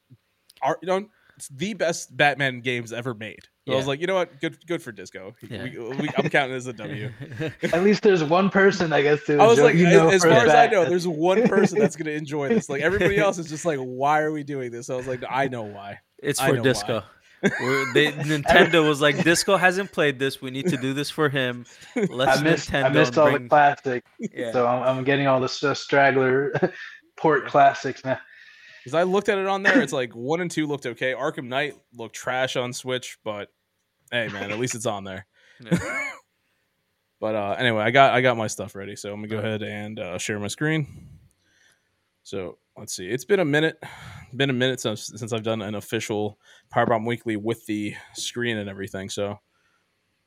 art. You know, it's the best Batman games ever made. So I was like, you know what, good, good for Disco. Yeah. We, we, I'm counting it as a W. At least there's one person I guess to I was like, you as, know as for far as I know, there's one person that's going to enjoy this. Like everybody else is just like, why are we doing this? I was like, I know why. it's I for Disco. We're, they, Nintendo was like, Disco hasn't played this. We need to do this for him. Let's I missed Nintendo I missed all bring, the classics, yeah. so I'm, I'm getting all the straggler port classics now. Because I looked at it on there, it's like one and two looked okay. Arkham Knight looked trash on Switch, but hey, man, at least it's on there. Yeah. But uh, anyway, I got I got my stuff ready, so I'm gonna go ahead and uh, share my screen. So let's see. It's been a minute, been a minute since since I've done an official Powerbomb Weekly with the screen and everything. So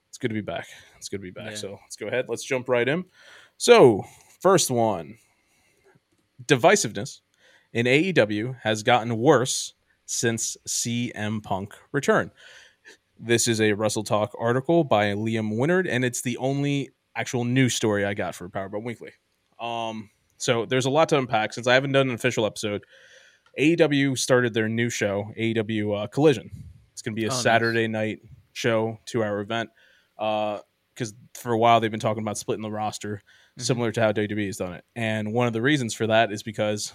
it's good to be back. It's good to be back. Yeah. So let's go ahead. Let's jump right in. So first one, divisiveness in AEW has gotten worse since CM Punk return. This is a WrestleTalk article by Liam Winard, and it's the only actual news story I got for Powerbomb Weekly. Um, so there's a lot to unpack since I haven't done an official episode. AEW started their new show, AEW uh, Collision. It's going to be a Oh, nice. Saturday night show, two hour event. Because for a while they've been talking about splitting the roster, Mhm. similar to how WWE has done it. And one of the reasons for that is because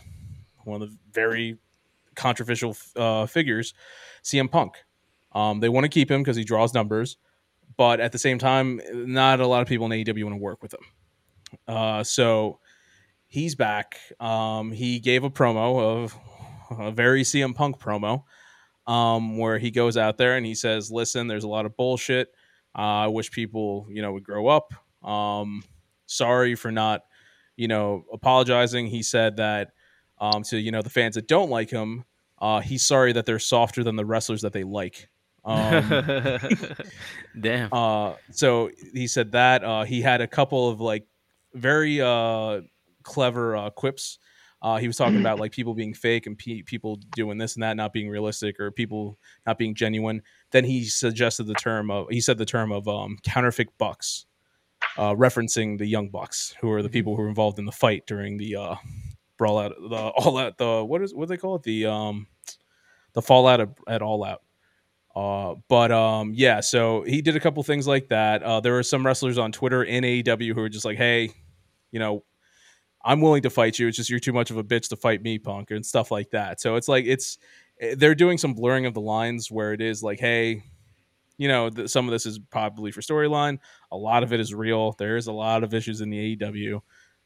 one of the very controversial uh, figures, CM Punk. Um, they want to keep him because he draws numbers, but at the same time, not a lot of people in AEW want to work with him. Uh, so he's back. Um, he gave a promo of a very CM Punk promo, um, where he goes out there and he says, "Listen, there's a lot of bullshit. Uh, I wish people, you know, would grow up. Um, sorry for not, you know, apologizing." He said that um, to you know the fans that don't like him. Uh, he's sorry that they're softer than the wrestlers that they like. Um, Damn. uh, so he said that uh, he had a couple of like very uh, clever uh, quips. Uh, he was talking about like people being fake and pe- people doing this and that not being realistic or people not being genuine. Then he suggested the term of he said the term of um, counterfeit bucks, uh, referencing the young bucks who are the people who were involved in the fight during the uh, brawl out the all out the what is what do they call it the um the fallout at, at all out. Uh, but um, yeah, so he did a couple things like that. Uh, there were some wrestlers on Twitter in AEW who were just like, "Hey, you know, I'm willing to fight you. It's just you're too much of a bitch to fight me, punk," and stuff like that. So it's like it's eh, they're doing some blurring of the lines where it is like, "Hey, you know, th- some of this is probably for storyline. A lot of it is real. There is a lot of issues in the AEW."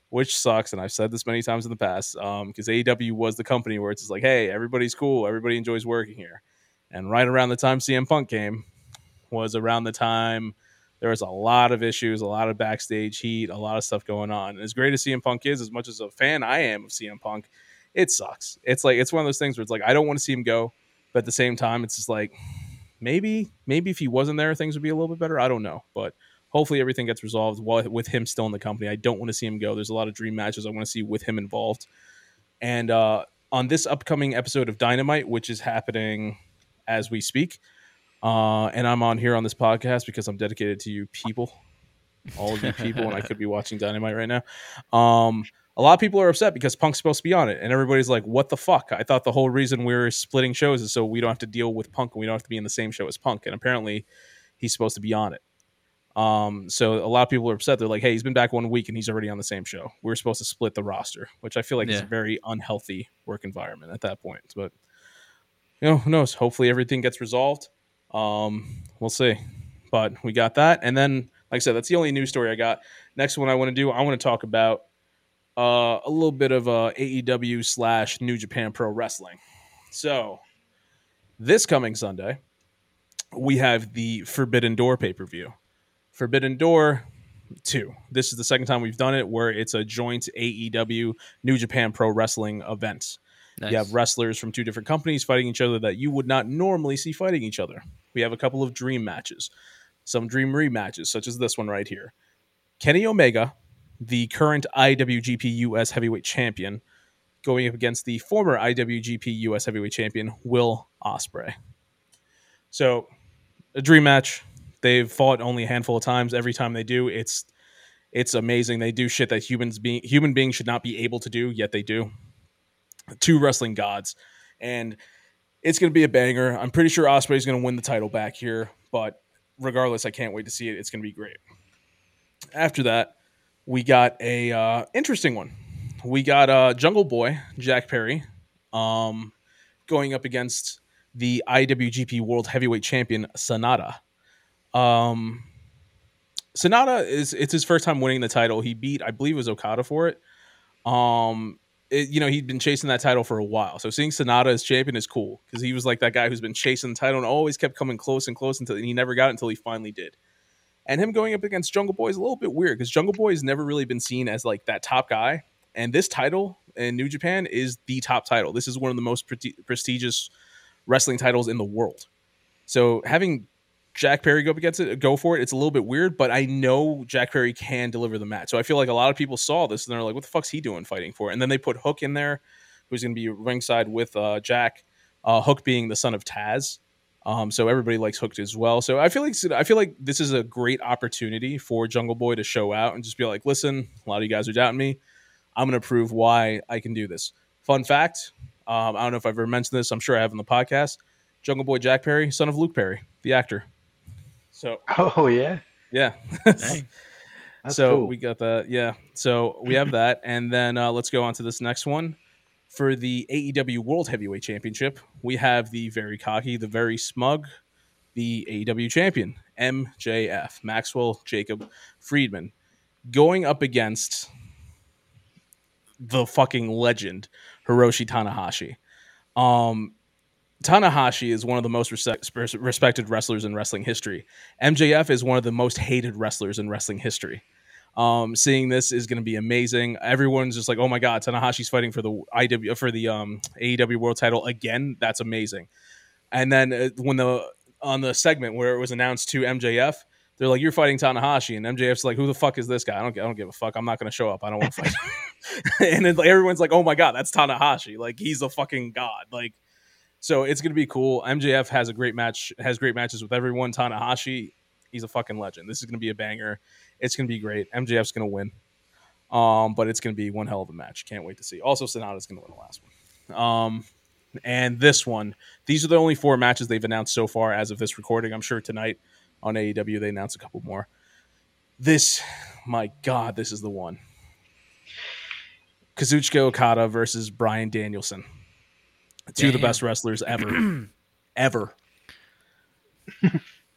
Which sucks, and I've said this many times in the past, because AEW was the company where it's just like, hey, everybody's cool, everybody enjoys working here. And right around the time CM Punk came was around the time there was a lot of issues, a lot of backstage heat, a lot of stuff going on. And as great as CM Punk is, as much as a fan I am of CM Punk, it sucks. It's like it's one of those things where it's like I don't want to see him go, but at the same time, it's just like maybe maybe if he wasn't there, things would be a little bit better. I don't know, but hopefully everything gets resolved while, with him still in the company. I don't want to see him go. There's a lot of dream matches I want to see with him involved. And uh, on this upcoming episode of Dynamite, which is happening as we speak. Uh, and I'm on here on this podcast because I'm dedicated to you people, all of you people, and I could be watching Dynamite right now. Um, a lot of people are upset because Punk's supposed to be on it, and everybody's like, "What the fuck?" I thought the whole reason we are splitting shows is so we don't have to deal with Punk and we don't have to be in the same show as Punk, and apparently he's supposed to be on it. Um, so a lot of people are upset. They're like, "Hey, he's been back one week and he's already on the same show. We're supposed to split the roster," which I feel like is a very unhealthy work environment at that point. But you know, who knows? Hopefully everything gets resolved. Um, we'll see. But we got that, and then, like I said, that's the only news story I got. Next one I want to do, I want to talk about uh, a little bit of uh, AEW slash New Japan Pro Wrestling. So this coming Sunday, we have the Forbidden Door pay per view. Forbidden Door, two. This is the second time we've done it where it's a joint AEW New Japan Pro Wrestling event. Nice. You have wrestlers from two different companies fighting each other that you would not normally see fighting each other. We have a couple of dream matches, some dream rematches, such as this one right here. Kenny Omega, the current IWGP US Heavyweight Champion, going up against the former IWGP US Heavyweight Champion Will Ospreay. So, a dream match. They've fought only a handful of times. Every time they do, it's it's amazing. They do shit that humans being human beings should not be able to do, yet they do. Two wrestling gods, and it's going to be a banger. I'm pretty sure Ospreay's going to win the title back here, but regardless, I can't wait to see it. It's going to be great. After that, we got a uh, interesting one. We got uh, Jungle Boy Jack Perry, um, going up against the IWGP World Heavyweight Champion Sanada. Um, Sanada is it's his first time winning the title. He beat, I believe, it was Okada for it. Um, it, you know, he'd been chasing that title for a while. So seeing Sanada as champion is cool because he was like that guy who's been chasing the title and always kept coming close and close until he never got it until he finally did. And him going up against Jungle Boy is a little bit weird because Jungle Boy has never really been seen as like that top guy. And this title in New Japan is the top title. This is one of the most pre- prestigious wrestling titles in the world. So having Jack Perry go against it, go for it. It's a little bit weird, but I know Jack Perry can deliver the match. So I feel like a lot of people saw this and they're like, "What the fuck's he doing fighting for?" And then they put Hook in there, who's going to be ringside with uh, Jack. Uh, Hook being the son of Taz, um, so everybody likes Hooked as well. So I feel like I feel like this is a great opportunity for Jungle Boy to show out and just be like, "Listen, a lot of you guys are doubting me. I'm going to prove why I can do this." Fun fact: um, I don't know if I've ever mentioned this. I'm sure I have in the podcast. Jungle Boy Jack Perry, son of Luke Perry, the actor. So Oh yeah. yeah. That's so cool. we got that. Yeah. So we have that. And then uh, let's go on to this next one. For the AEW World Heavyweight Championship, we have the very cocky, the very smug, the AEW champion, MJF, Maxwell Jacob Friedman, going up against the fucking legend, Hiroshi Tanahashi. Um, Tanahashi is one of the most respect, respected wrestlers in wrestling history. MJF is one of the most hated wrestlers in wrestling history. Um, seeing this is going to be amazing. Everyone's just like, "Oh my god, Tanahashi's fighting for the IW for the um, AEW World Title again." That's amazing. And then uh, when the on the segment where it was announced to MJF, they're like, "You're fighting Tanahashi," and MJF's like, "Who the fuck is this guy? I don't, I don't give a fuck. I'm not going to show up. I don't want to fight." and then like, everyone's like, "Oh my god, that's Tanahashi! Like he's a fucking god!" Like so it's gonna be cool. MJF has a great match, has great matches with everyone. Tanahashi, he's a fucking legend. This is gonna be a banger. It's gonna be great. MJF's gonna win. Um, but it's gonna be one hell of a match. Can't wait to see. Also, Sanada's gonna win the last one. Um, and this one, these are the only four matches they've announced so far as of this recording. I'm sure tonight on AEW they announce a couple more. This, my God, this is the one. Kazuchika Okada versus Bryan Danielson two of the best wrestlers ever, ever.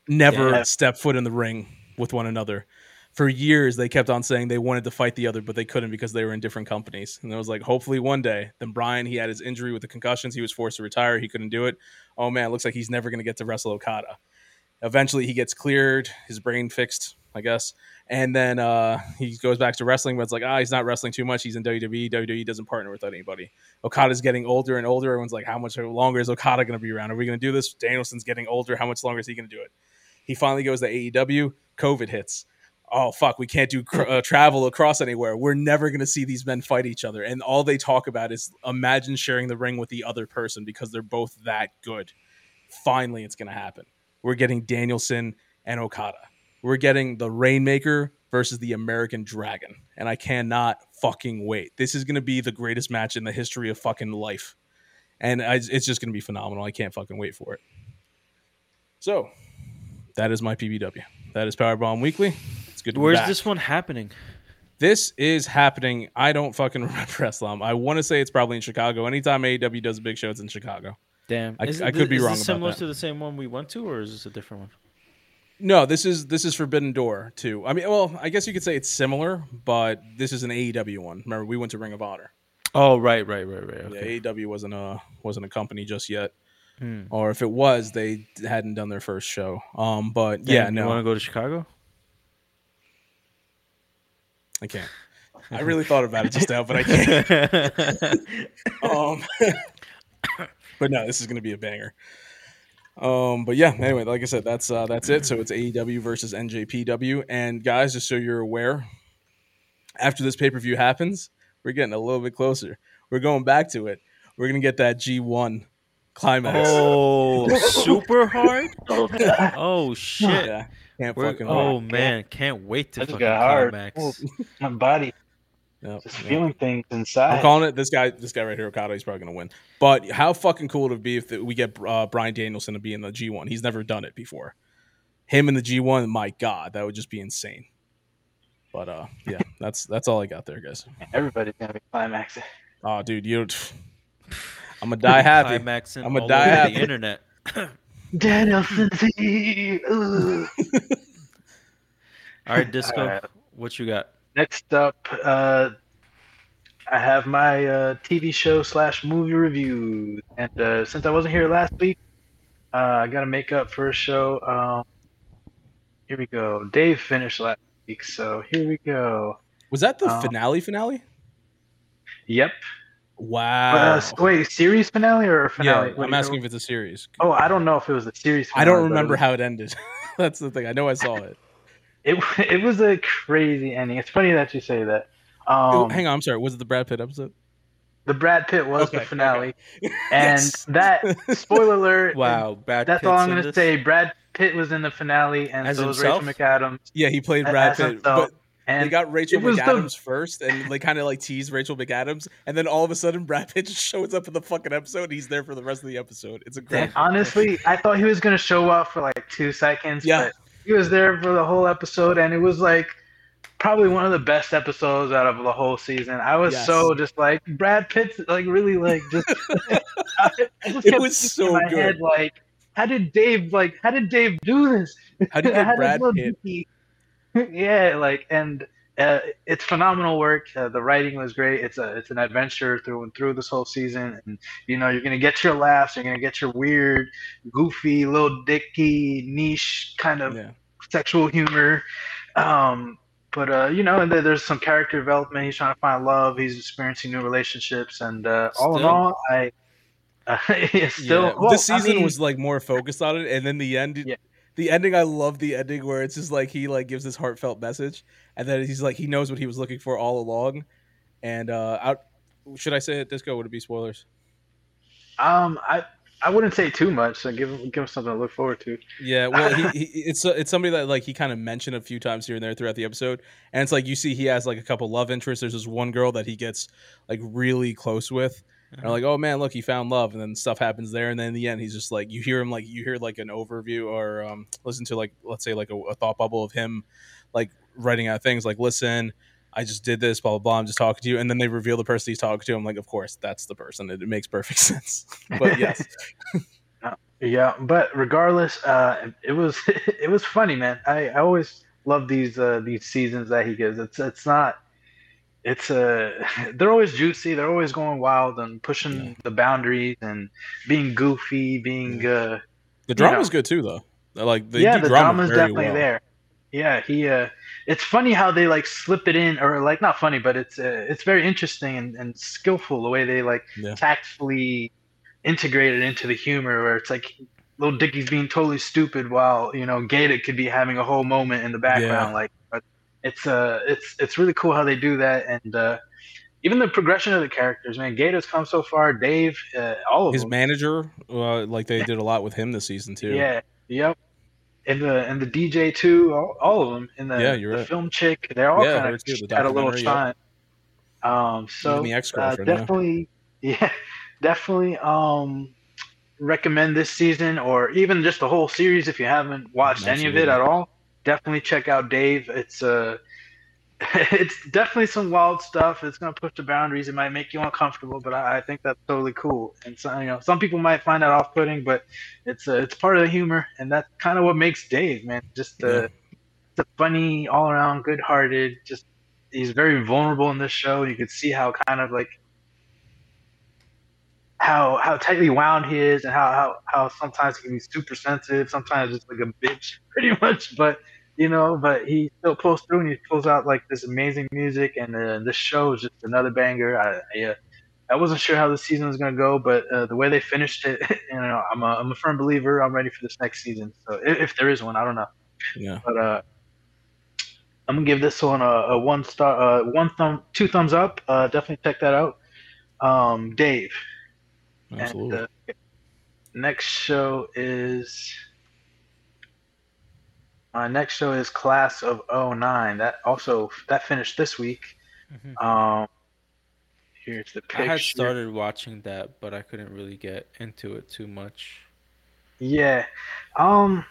Never Yeah. step foot in the ring with one another. For years, they kept on saying they wanted to fight the other, but they couldn't because they were in different companies. And it was like, hopefully one day. Then Bryan, he had his injury with the concussions. He was forced to retire. He couldn't do it. Oh man, it looks like he's never going to get to wrestle Okada. Eventually, he gets cleared, his brain fixed, I guess. And then uh, he goes back to wrestling, but it's like, ah, he's not wrestling too much. He's in. WWE. WWE doesn't partner with anybody. Okada's getting older and older. Everyone's like, how much longer is Okada going to be around? Are we going to do this? Danielson's getting older. How much longer is he going to do it? He finally goes to AEW. COVID hits. Oh fuck, we can't do cr- uh, travel across anywhere. We're never going to see these men fight each other. And all they talk about is imagine sharing the ring with the other person because they're both that good. Finally, it's going to happen. We're getting Danielson and Okada. We're getting the Rainmaker versus the American Dragon. And I cannot fucking wait. This is going to be the greatest match in the history of fucking life. And I, it's just going to be phenomenal. I can't fucking wait for it. So, that is my PBW. That is Powerbomb Weekly. It's good to be Where's this one happening? This is happening. I don't fucking remember Eslam. I want to say it's probably in Chicago. Anytime AEW does a big show, it's in Chicago. Damn, I- I could be is wrong this similar that. to the same one we went to, or is this a different one? No, this is this is Forbidden Door too. I mean, well, I guess you could say it's similar, but this is an AEW one. Remember, we went to Ring of Honor. Oh, right, right, right, right. Okay. Yeah, AEW wasn't a wasn't a company just yet, Hmm. or if it was, they hadn't done their first show. Um, but yeah, no, You want to go to Chicago? I can't. I really thought about it just now, but I can't. um, but no, this is going to be a banger. Um, but yeah, anyway, like I said, that's uh, that's it. So it's AEW versus NJPW, and guys, just so you're aware, after this pay per view happens, we're getting a little bit closer. We're going back to it. We're gonna get that G1 climax. Oh, super hard. oh shit. Yeah, can't We're- fucking oh wait. man, can't wait to That just fucking hard. climax. My body Yep, just yep. feeling things I'm calling it. This guy, this guy right here, Okada, he's probably gonna win. But how fucking cool would it be if we get uh, Bryan Danielson to be in the G1? He's never done it before. Him in the G1, my god, that would just be insane. But uh, yeah, that's that's all I got there, guys. Everybody's gonna be climaxing. Oh, dude, you, I'm gonna die happy. Climaxing I'ma all die over happy. the internet. Danielson T. Ugh. All right, Disco, All right. what you got? Next up, uh, I have my uh, TV show slash movie review, and uh, since I wasn't here last week, uh, I got to make up for a show. Um, here we go. Dave finished last week, so here we go. Was that the Um, finale? Finale? Yep. Wow. Uh, s- wait, series finale or a finale? yeah, What I'm asking if it's a series. Oh, I don't know if it was a series. I don't remember how it ended. That's the thing. I know I saw it. It it was a crazy ending. It's funny that you say that. Um, Hang on, I'm sorry. Was it the Brad Pitt episode? the Brad Pitt was Okay, the finale, and Yes. that spoiler alert. Wow, Brad That's Pitt's all I'm gonna say. Brad Pitt was in the finale, and As so was? Rachel McAdams. Yeah, he played Brad Pitt, himself. but And they got Rachel was the- McAdams first, and they kind of like teased Rachel McAdams, and then all of a sudden Brad Pitt just shows up in the fucking episode. And he's there for the rest of the episode. It's a great. honestly, I thought he was gonna show up for like two seconds, Yeah. He was there for the whole episode, and it was like probably one of the best episodes out of the whole season. I was Yes. so just like Brad Pitt's like really like just. I just It was so my good. Head, like, how did Dave like? How did Dave do this? How you How did Brad Pitt? Yeah, like and uh, it's phenomenal work. Uh, the writing was great. It's a it's an adventure through and through this whole season, and you know you're gonna get your laughs. You're gonna get your weird, goofy, Lil Dicky, niche kind of Yeah, sexual humor. Um, but uh, you know, and there- there's some character development. He's trying to find love. He's experiencing new relationships, and uh, all in all, I uh, still Yeah, well, this I season mean, was like more focused on it, and then the end. Yeah. The ending, I love the ending where it's just like he like gives this heartfelt message, and then he's like he knows what he was looking for all along, and uh, out. Should I say it? Disco would it be spoilers? um, I I wouldn't say too much. So give him give him something to look forward to. Yeah, well, he, he it's it's somebody that like he kind of mentioned a few times here and there throughout the episode, and it's like you see he has like a couple love interests. There's this one girl that he gets like really close with, and like, oh man, look, he found love, and then stuff happens there, and then in the end, he's just like you hear him like you hear like an overview or um, listen to like let's say like a, a thought bubble of him like writing out things like listen. I just did this, blah blah blah. I'm just talking to you, and then they reveal the person he's talking to. I'm like, of course, that's the person. It, it makes perfect sense. But yes, Yeah, but regardless, uh, it was it was funny, man. I, I always love these uh, these seasons that he gives. It's it's not it's a they're always juicy. They're always going wild and pushing Yeah. the boundaries and being goofy, being uh the drama's know. good too, though. Like they yeah, the drama drama's definitely well. there. Yeah, he uh it's funny how they like slip it in or like not funny, but it's uh, it's very interesting and, and skillful the way they like Yeah. tactfully integrate it into the humor where it's like Lil Dicky's being totally stupid while you know Gata could be having a whole moment in the background. Like, but it's uh, it's it's really cool how they do that, and uh, even the progression of the characters. Man, Gata's come so far. Dave, uh, all of them His them. manager, uh, like they did a lot with him this season too. Yeah, yep. And the and the DJ too, all, all of them. And the, Yeah, you're the right. film chick, they're all Yeah, kind of too, the had a little shine. Um, so the ex-girlfriend, yeah. definitely, yeah, definitely. Um, recommend this season or even just the whole series if you haven't watched any of it at all. Definitely check out Dave. It's uh it's definitely some wild stuff. It's gonna push the boundaries. It might make you uncomfortable, but I, I think that's totally cool. And so you know, some people might find that off-putting, but it's uh, it's part of the humor, and that's kind of what makes Dave, man. Just uh, Yeah. a funny, all-around, good-hearted. Just he's very vulnerable in this show. You could see how kind of like how how tightly wound he is, and how how how sometimes he can be super sensitive. Sometimes just like a bitch, pretty much. But you know, but he still pulls through and he pulls out like this amazing music, and uh, this show is just another banger. I, yeah, I wasn't sure how the season was gonna go, but uh, the way they finished it, you know, I'm a, I'm a firm believer. I'm ready for this next season. So if, if there is one, I don't know. Yeah. But uh, I'm gonna give this one a, a one star, uh, one thumb, two thumbs up. Uh, definitely check that out. Um, Dave. Absolutely. And, uh, next show is my next show is Class of 09. That also that finished this week. Mhm. Um, here's the picture. I had started watching that, but I couldn't really get into it too much. Yeah. Um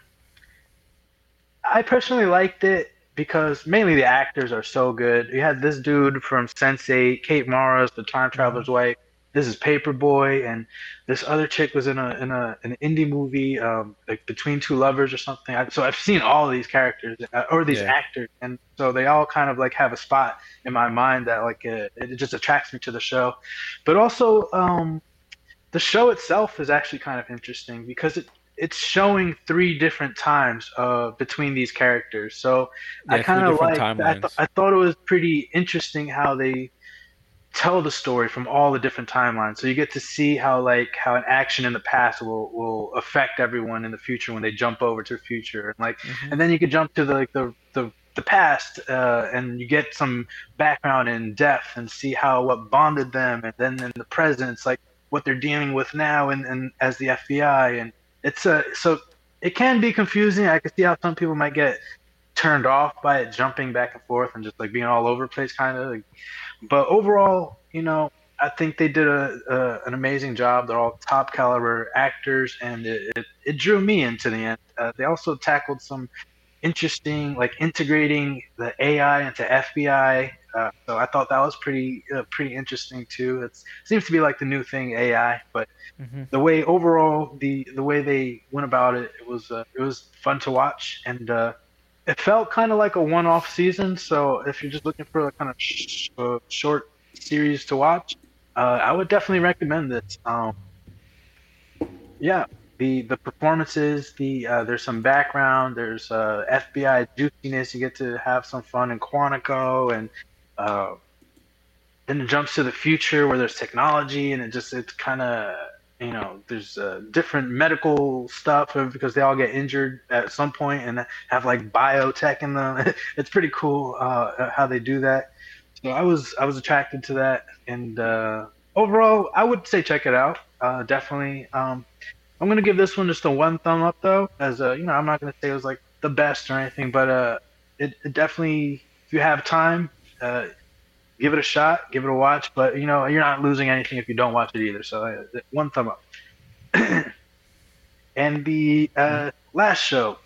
I personally liked it because mainly the actors are so good. You had this dude from Sense8, Kate Mara's the time traveler's wife. This is Paperboy, and this other chick was in a in a an indie movie, um, like Between Two Lovers or something. I, so I've seen all of these characters uh, or these Yeah. actors, and so they all kind of like have a spot in my mind that like uh, it just attracts me to the show. But also, um, the show itself is actually kind of interesting because it it's showing three different times uh, between these characters. So I Yeah, three kind of like I, th- I thought it was pretty interesting how they tell the story from all the different timelines. So you get to see how like how an action in the past will will affect everyone in the future when they jump over to the future, and like Mhm. and then you could jump to the like the the, the past uh, and you get some background in depth and see how what bonded them and then in the present it's like what they're dealing with now and, and as the FBI and it's a so it can be confusing I can see how some people might get turned off by it jumping back and forth and just like being all over the place kind of like, but overall you know I think they did a, a an amazing job. They're all top caliber actors, and it, it, it drew me into the end. Uh, they also tackled some interesting, like integrating the AI into FBI. Uh, so I thought that was pretty uh, pretty interesting too. It seems to be like the new thing, AI. But Mhm. the way overall the the way they went about it, it was uh, it was fun to watch, and uh, it felt kind of like a one-off season. So if you're just looking for a kind of sh- short series to watch, uh, I would definitely recommend this. Um, yeah, the the performances, the uh, there's some background, there's uh, FBI juiciness. You get to have some fun in Quantico, and uh, then it jumps to the future where there's technology, and it just it's kind of you know there's uh, different medical stuff because they all get injured at some point and have like biotech in them. it's pretty cool uh, how they do that. So I was I was attracted to that, and uh, overall I would say check it out. Uh, definitely. Um, I'm gonna give this one just a one thumb up though, as uh, you know I'm not gonna say it was like the best or anything, but uh, it, it definitely if you have time, give it a shot, give it a watch. But you know you're not losing anything if you don't watch it either. So uh, one thumb up. and the uh, last show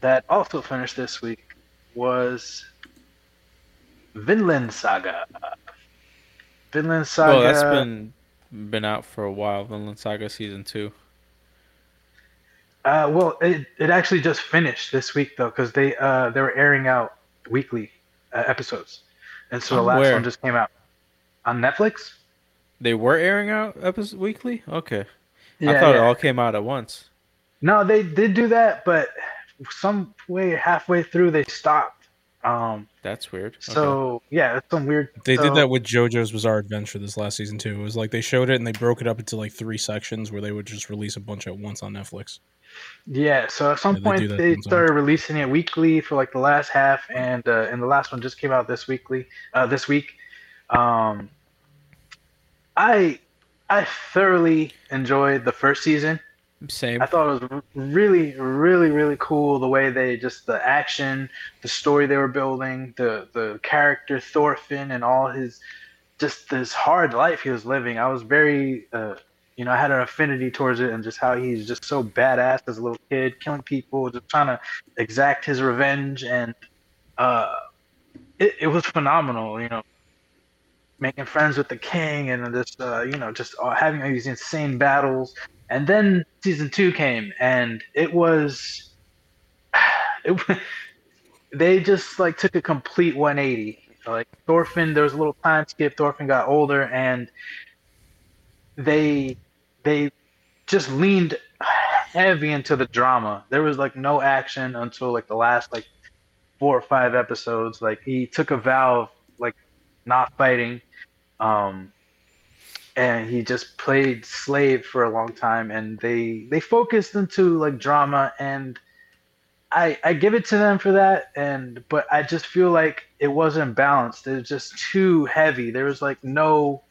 that also finished this week was Vinland Saga. Vinland Saga. Well, that's been been out for a while. Vinland Saga season two. Uh, well, it, it actually just finished this week though, because they uh they were airing out weekly uh, episodes, and so the last where? one just came out on Netflix. They were airing out episodes weekly. Okay, Yeah, I thought it all came out at once. No, they did do that, but some way halfway through they stopped. Um, That's weird. Okay. so yeah, it's some weird. They so- did that with JoJo's Bizarre Adventure this last season too. It was like they showed it and they broke it up into like three sections where they would just release a bunch at once on Netflix. Yeah, so at some Yeah, point that they started releasing it weekly for like the last half, and uh, and the last one just came out this weekly, uh, this week. Um, I I thoroughly enjoyed the first season. Same. I thought it was really, really, really cool the way they just the action, the story they were building, the the character Thorfinn and all his just this hard life he was living. I was very, uh, you know, I had an affinity towards it and just how he's just so badass as a little kid, killing people, just trying to exact his revenge, and uh, it it was phenomenal. You know, making friends with the king and just uh, you know just uh, having these insane battles. And then season two came and it was it they just like took a complete 180 like thorfinn there was a little time skip. Thorfinn got older and they they just leaned heavy into the drama. There was like no action until like the last like four or five episodes. Like he took a vow of like not fighting, um, and he just played slave for a long time. And they they focused into like drama, and I I give it to them for that. And but I just feel like it wasn't balanced. It was just too heavy. There was like no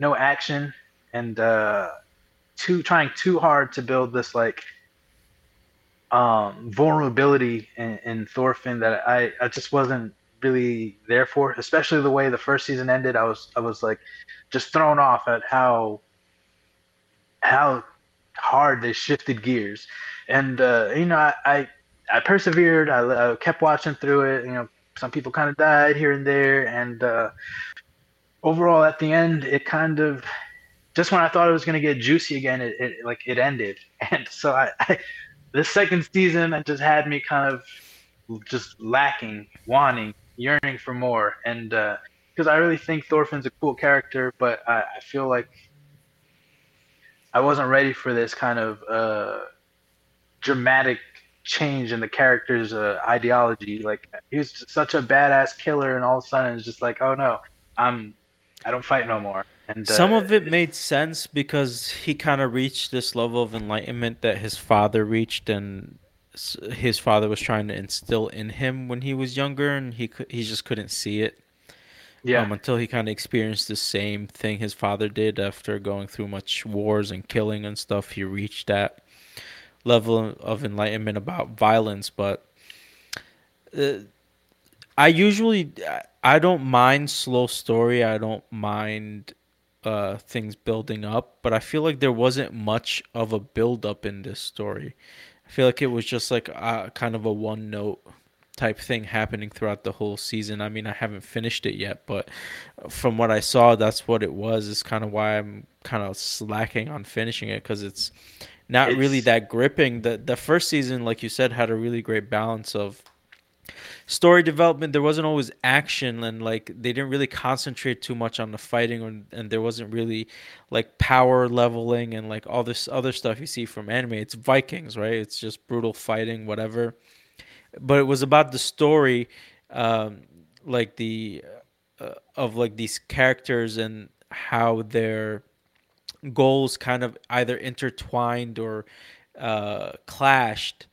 no action and uh, too trying too hard to build this like um, vulnerability in, in Thorfinn that I, I just wasn't really there for, especially the way the first season ended. I was I was like just thrown off at how how hard they shifted gears, and uh, you know I, I I persevered. I, I kept watching through it. You know, some people kind of died here and there, and uh, overall at the end, it kind of just when I thought it was going to get juicy again, it, it like it ended, and so I, I this second season just had me kind of just lacking, wanting, yearning for more, and because uh, I really think Thorfinn's a cool character, but I, I, feel like I wasn't ready for this kind of uh, dramatic change in the character's uh, ideology. Like he was such a badass killer, and all of a sudden it's just like, oh no, I'm I don't fight no more. And some uh, of it made sense because he kind of reached this level of enlightenment that his father reached, and his father was trying to instill in him when he was younger, and he he just couldn't see it. Yeah. Um, until he kind of experienced the same thing his father did after going through much wars and killing and stuff. He reached that level of enlightenment about violence, but uh, I usually I don't mind slow story. I don't mind uh, things building up, but I feel like there wasn't much of a build up in this story. I feel like it was just like a, kind of a one note type thing happening throughout the whole season. I mean, I haven't finished it yet, but from what I saw, that's what it was. Is kind of why I'm kind of slacking on finishing it because it's not it's... really that gripping. The the first season, like you said, had a really great balance of story development there wasn't always action and like they didn't really concentrate too much on the fighting and, and there wasn't really like power leveling and like all this other stuff you see from anime. It's vikings right? It's just brutal fighting whatever. But it was about the story um like the uh, of like these characters and how their goals kind of either intertwined or uh clashed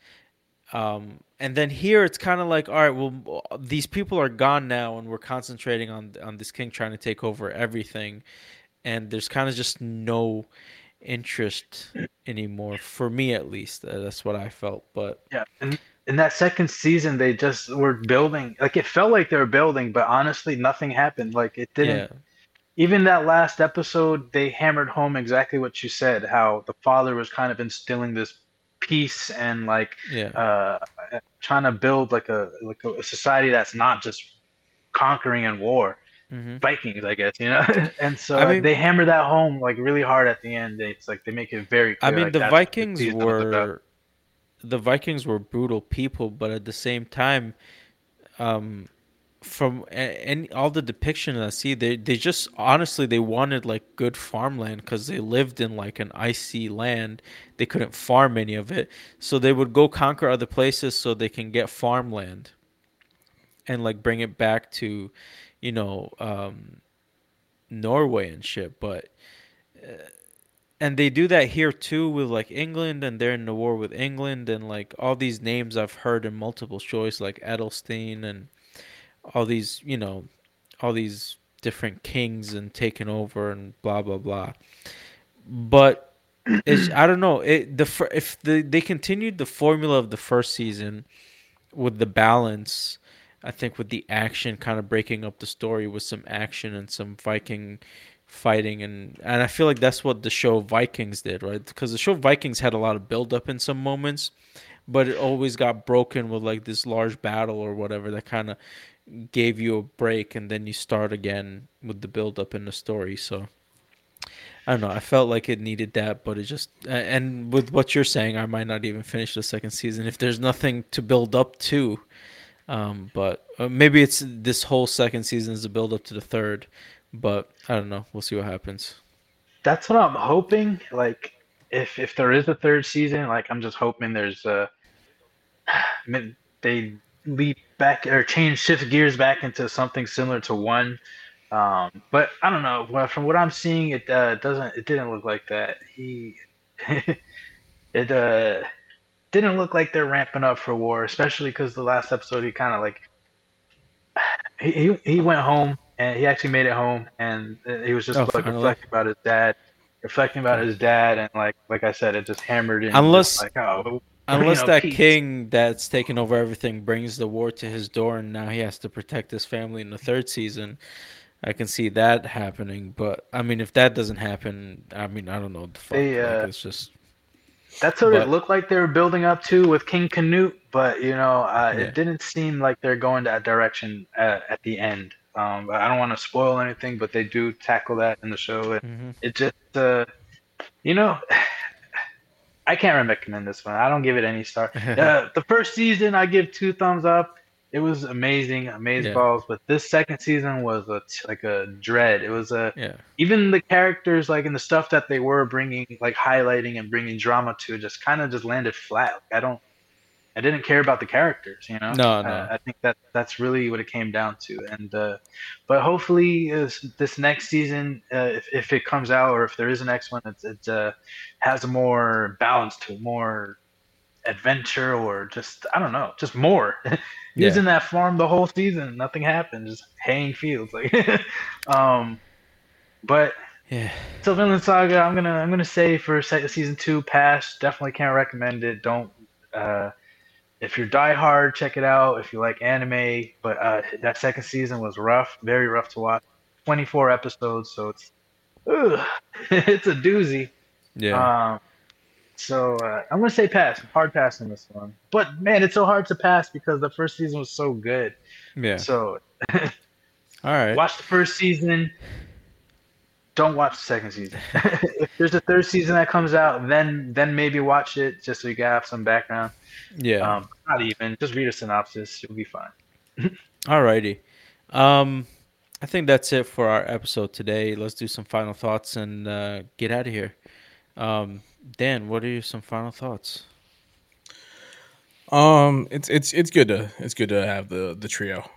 um and then here it's kind of like all right well these people are gone now and we're concentrating on on this king trying to take over everything and there's kind of just no interest anymore for me at least uh, that's what i felt but yeah and in that second season they just were building like it felt like they were building but honestly nothing happened like it didn't yeah. even that last episode they hammered home exactly what you said how the father was kind of instilling this peace and like yeah. uh, trying to build like a like a society that's not just conquering and war. Mm-hmm. Vikings, I guess, you know, and so I mean, they hammer that home like really hard at the end. It's like they make it very. Clear, I mean, like, the Vikings were the Vikings were brutal people, but at the same time, um, from any all the depiction I see, they they just honestly they wanted like good farmland because they lived in like an icy land. They couldn't farm any of it, so they would go conquer other places so they can get farmland, and like bring it back to, you know, um, Norway and shit. But uh, and they do that here too with like England, and they're in the war with England, and like all these names I've heard in multiple choice, like Edelstein and all these, you know, all these different kings and taking over and blah blah blah. But it's I don't know. It the if the they continued the formula of the first season with the balance, I think with the action kind of breaking up the story with some action and some Viking fighting and and I feel like that's what the show Vikings did, right? Because the show Vikings had a lot of build up in some moments, but it always got broken with like this large battle or whatever that kind of gave you a break and then you start again with the build up in the story. So I don't know. I felt like it needed that, but it just and with what you're saying, I might not even finish the second season if there's nothing to build up to. Um, but uh, maybe it's this whole second season is a build up to the third. But I don't know. We'll see what happens. That's what I'm hoping. Like if if there is a third season, like I'm just hoping there's a they leap back or change shift gears back into something similar to one. Um, but I don't know. Well, from what I'm seeing, it uh, doesn't. It didn't look like that. He, it uh, didn't look like they're ramping up for war, especially because the last episode he kind of like he he went home and he actually made it home and he was just oh, like reflecting about his dad, reflecting about his dad, and like like I said, it just hammered in. Unless like oh, unless you know, that peace. king that's taken over everything brings the war to his door, and now he has to protect his family in the third season. I can see that happening, but I mean, if that doesn't happen, I mean, I don't know. The fuck. They, uh, like, it's just that's what but, it looked like they were building up to with King Canute, but you know, uh, yeah. it didn't seem like they're going that direction at, at the end. Um, I don't want to spoil anything, but they do tackle that in the show. It, mm-hmm. it just, uh, you know, I can't recommend this one. I don't give it any star. uh, the first season, I give two thumbs up it was amazing, amazing yeah. balls. But this second season was a, like a dread. It was a yeah. even the characters like in the stuff that they were bringing, like highlighting and bringing drama to, just kind of just landed flat. Like, I don't, I didn't care about the characters. You know, no, no. I, I think that that's really what it came down to. And uh, but hopefully this, this next season, uh, if if it comes out or if there is a next one, it, it uh, has a more balance to it, more adventure or just I don't know, just more. he yeah. was in that farm the whole season. Nothing happened. Just haying fields. Like, um, but yeah. So Vinland Saga, I'm gonna I'm gonna say for season two, pass. Definitely can't recommend it. Don't. Uh, if you're diehard, check it out. If you like anime, but uh, that second season was rough, very rough to watch. 24 episodes, so it's ugh, it's a doozy. Yeah. Um, so uh, I'm gonna say pass, hard pass on this one. But man, it's so hard to pass because the first season was so good. Yeah. So, all right. Watch the first season. Don't watch the second season. if there's a third season that comes out, then then maybe watch it just so you can have some background. Yeah. Um, not even. Just read a synopsis. You'll be fine. Alrighty. Um, I think that's it for our episode today. Let's do some final thoughts and uh, get out of here. Um, Dan, what are your some final thoughts? Um, it's it's it's good to it's good to have the the trio,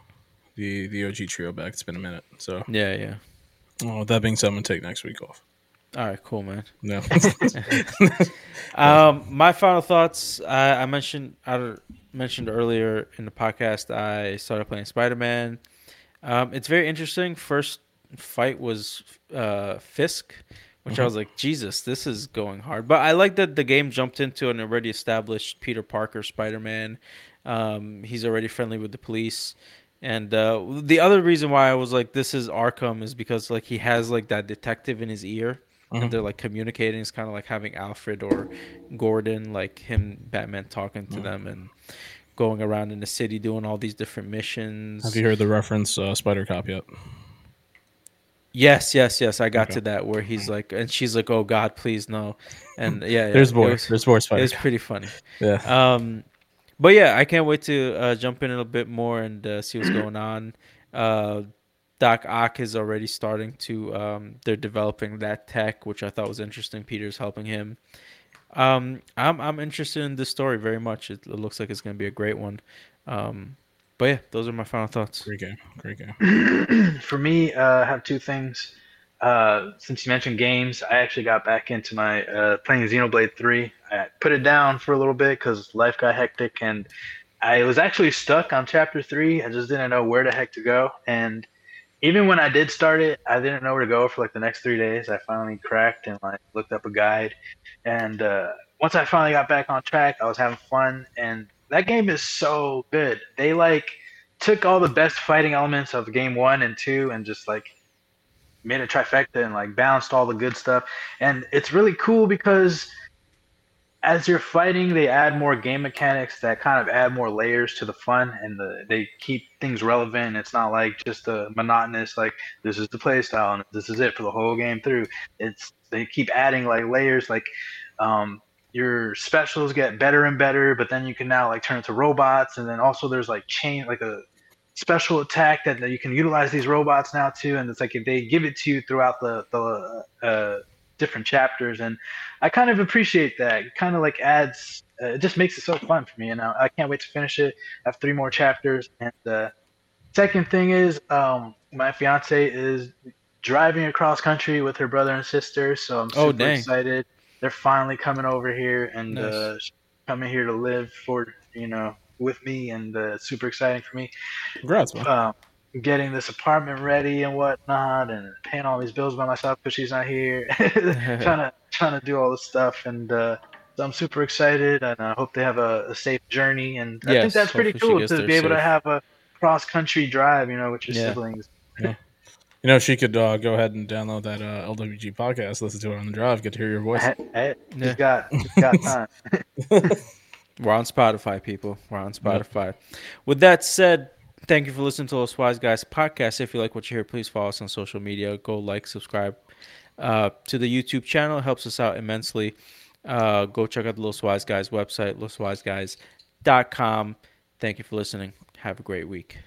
the the OG trio back. It's been a minute, so yeah, yeah. Oh, that being said, I'm gonna take next week off. All right, cool, man. No. um, my final thoughts. I, I mentioned I mentioned earlier in the podcast. I started playing Spider Man. Um, it's very interesting. First fight was uh, Fisk which mm-hmm. I was like, Jesus, this is going hard. But I like that the game jumped into an already established Peter Parker Spider Man. Um, he's already friendly with the police. And uh, the other reason why I was like, this is Arkham is because like he has like that detective in his ear. Mm-hmm. And they're like communicating. It's kind of like having Alfred or Gordon, like him, Batman, talking to mm-hmm. them and going around in the city doing all these different missions. Have you heard the reference uh, Spider Cop yet? Yes, yes, yes. I got okay. to that where he's like, and she's like, "Oh God, please no," and yeah, there's yeah, more. Was, there's more. Spider. It's pretty funny. Yeah. Um, but yeah, I can't wait to uh, jump in a little bit more and uh, see what's going on. Uh, Doc Ock is already starting to. Um, they're developing that tech, which I thought was interesting. Peter's helping him. Um, I'm I'm interested in this story very much. It, it looks like it's going to be a great one. Um, but yeah, those are my final thoughts. Great game. Great game. For me, uh, I have two things. Uh, since you mentioned games, I actually got back into my uh, playing Xenoblade 3. I put it down for a little bit because life got hectic and I was actually stuck on chapter 3. I just didn't know where the heck to go. And even when I did start it, I didn't know where to go for like the next three days. I finally cracked and like looked up a guide. And uh, once I finally got back on track, I was having fun. And that game is so good. They like took all the best fighting elements of game one and two and just like made a trifecta and like balanced all the good stuff. And it's really cool because as you're fighting, they add more game mechanics that kind of add more layers to the fun and the, they keep things relevant. It's not like just a monotonous like this is the play style and this is it for the whole game through. It's they keep adding like layers like um, your specials get better and better, but then you can now like turn into robots, and then also there's like chain like a special attack that, that you can utilize these robots now too, and it's like if they give it to you throughout the the uh, different chapters, and I kind of appreciate that. It kind of like adds, uh, it just makes it so fun for me, and I, I can't wait to finish it. I have three more chapters, and the second thing is, um, my fiance is driving across country with her brother and sister, so I'm super Oh, excited. They're finally coming over here and Nice. uh, coming here to live for you know with me, and uh, super exciting for me Congrats, man. um, getting this apartment ready and whatnot, and paying all these bills by myself because she's not here. trying to trying to do all this stuff, and uh, so I'm super excited, and I hope they have a, a safe journey. And I think that's pretty cool to be able to have a cross country drive, you know, with your Yeah. siblings. You know, she could uh, go ahead and download that uh, LWG podcast, listen to it on the drive, get to hear your voice. Hey, hey, Yeah. got got time. We're on Spotify, people. We're on Spotify. With that said, thank you for listening to Los Wise Guys podcast. If you like what you hear, please follow us on social media. Go like, subscribe uh, to the YouTube channel. It helps us out immensely. Uh, go check out the Los Wise Guys website, loswiseguys.com. Thank you for listening. Have a great week.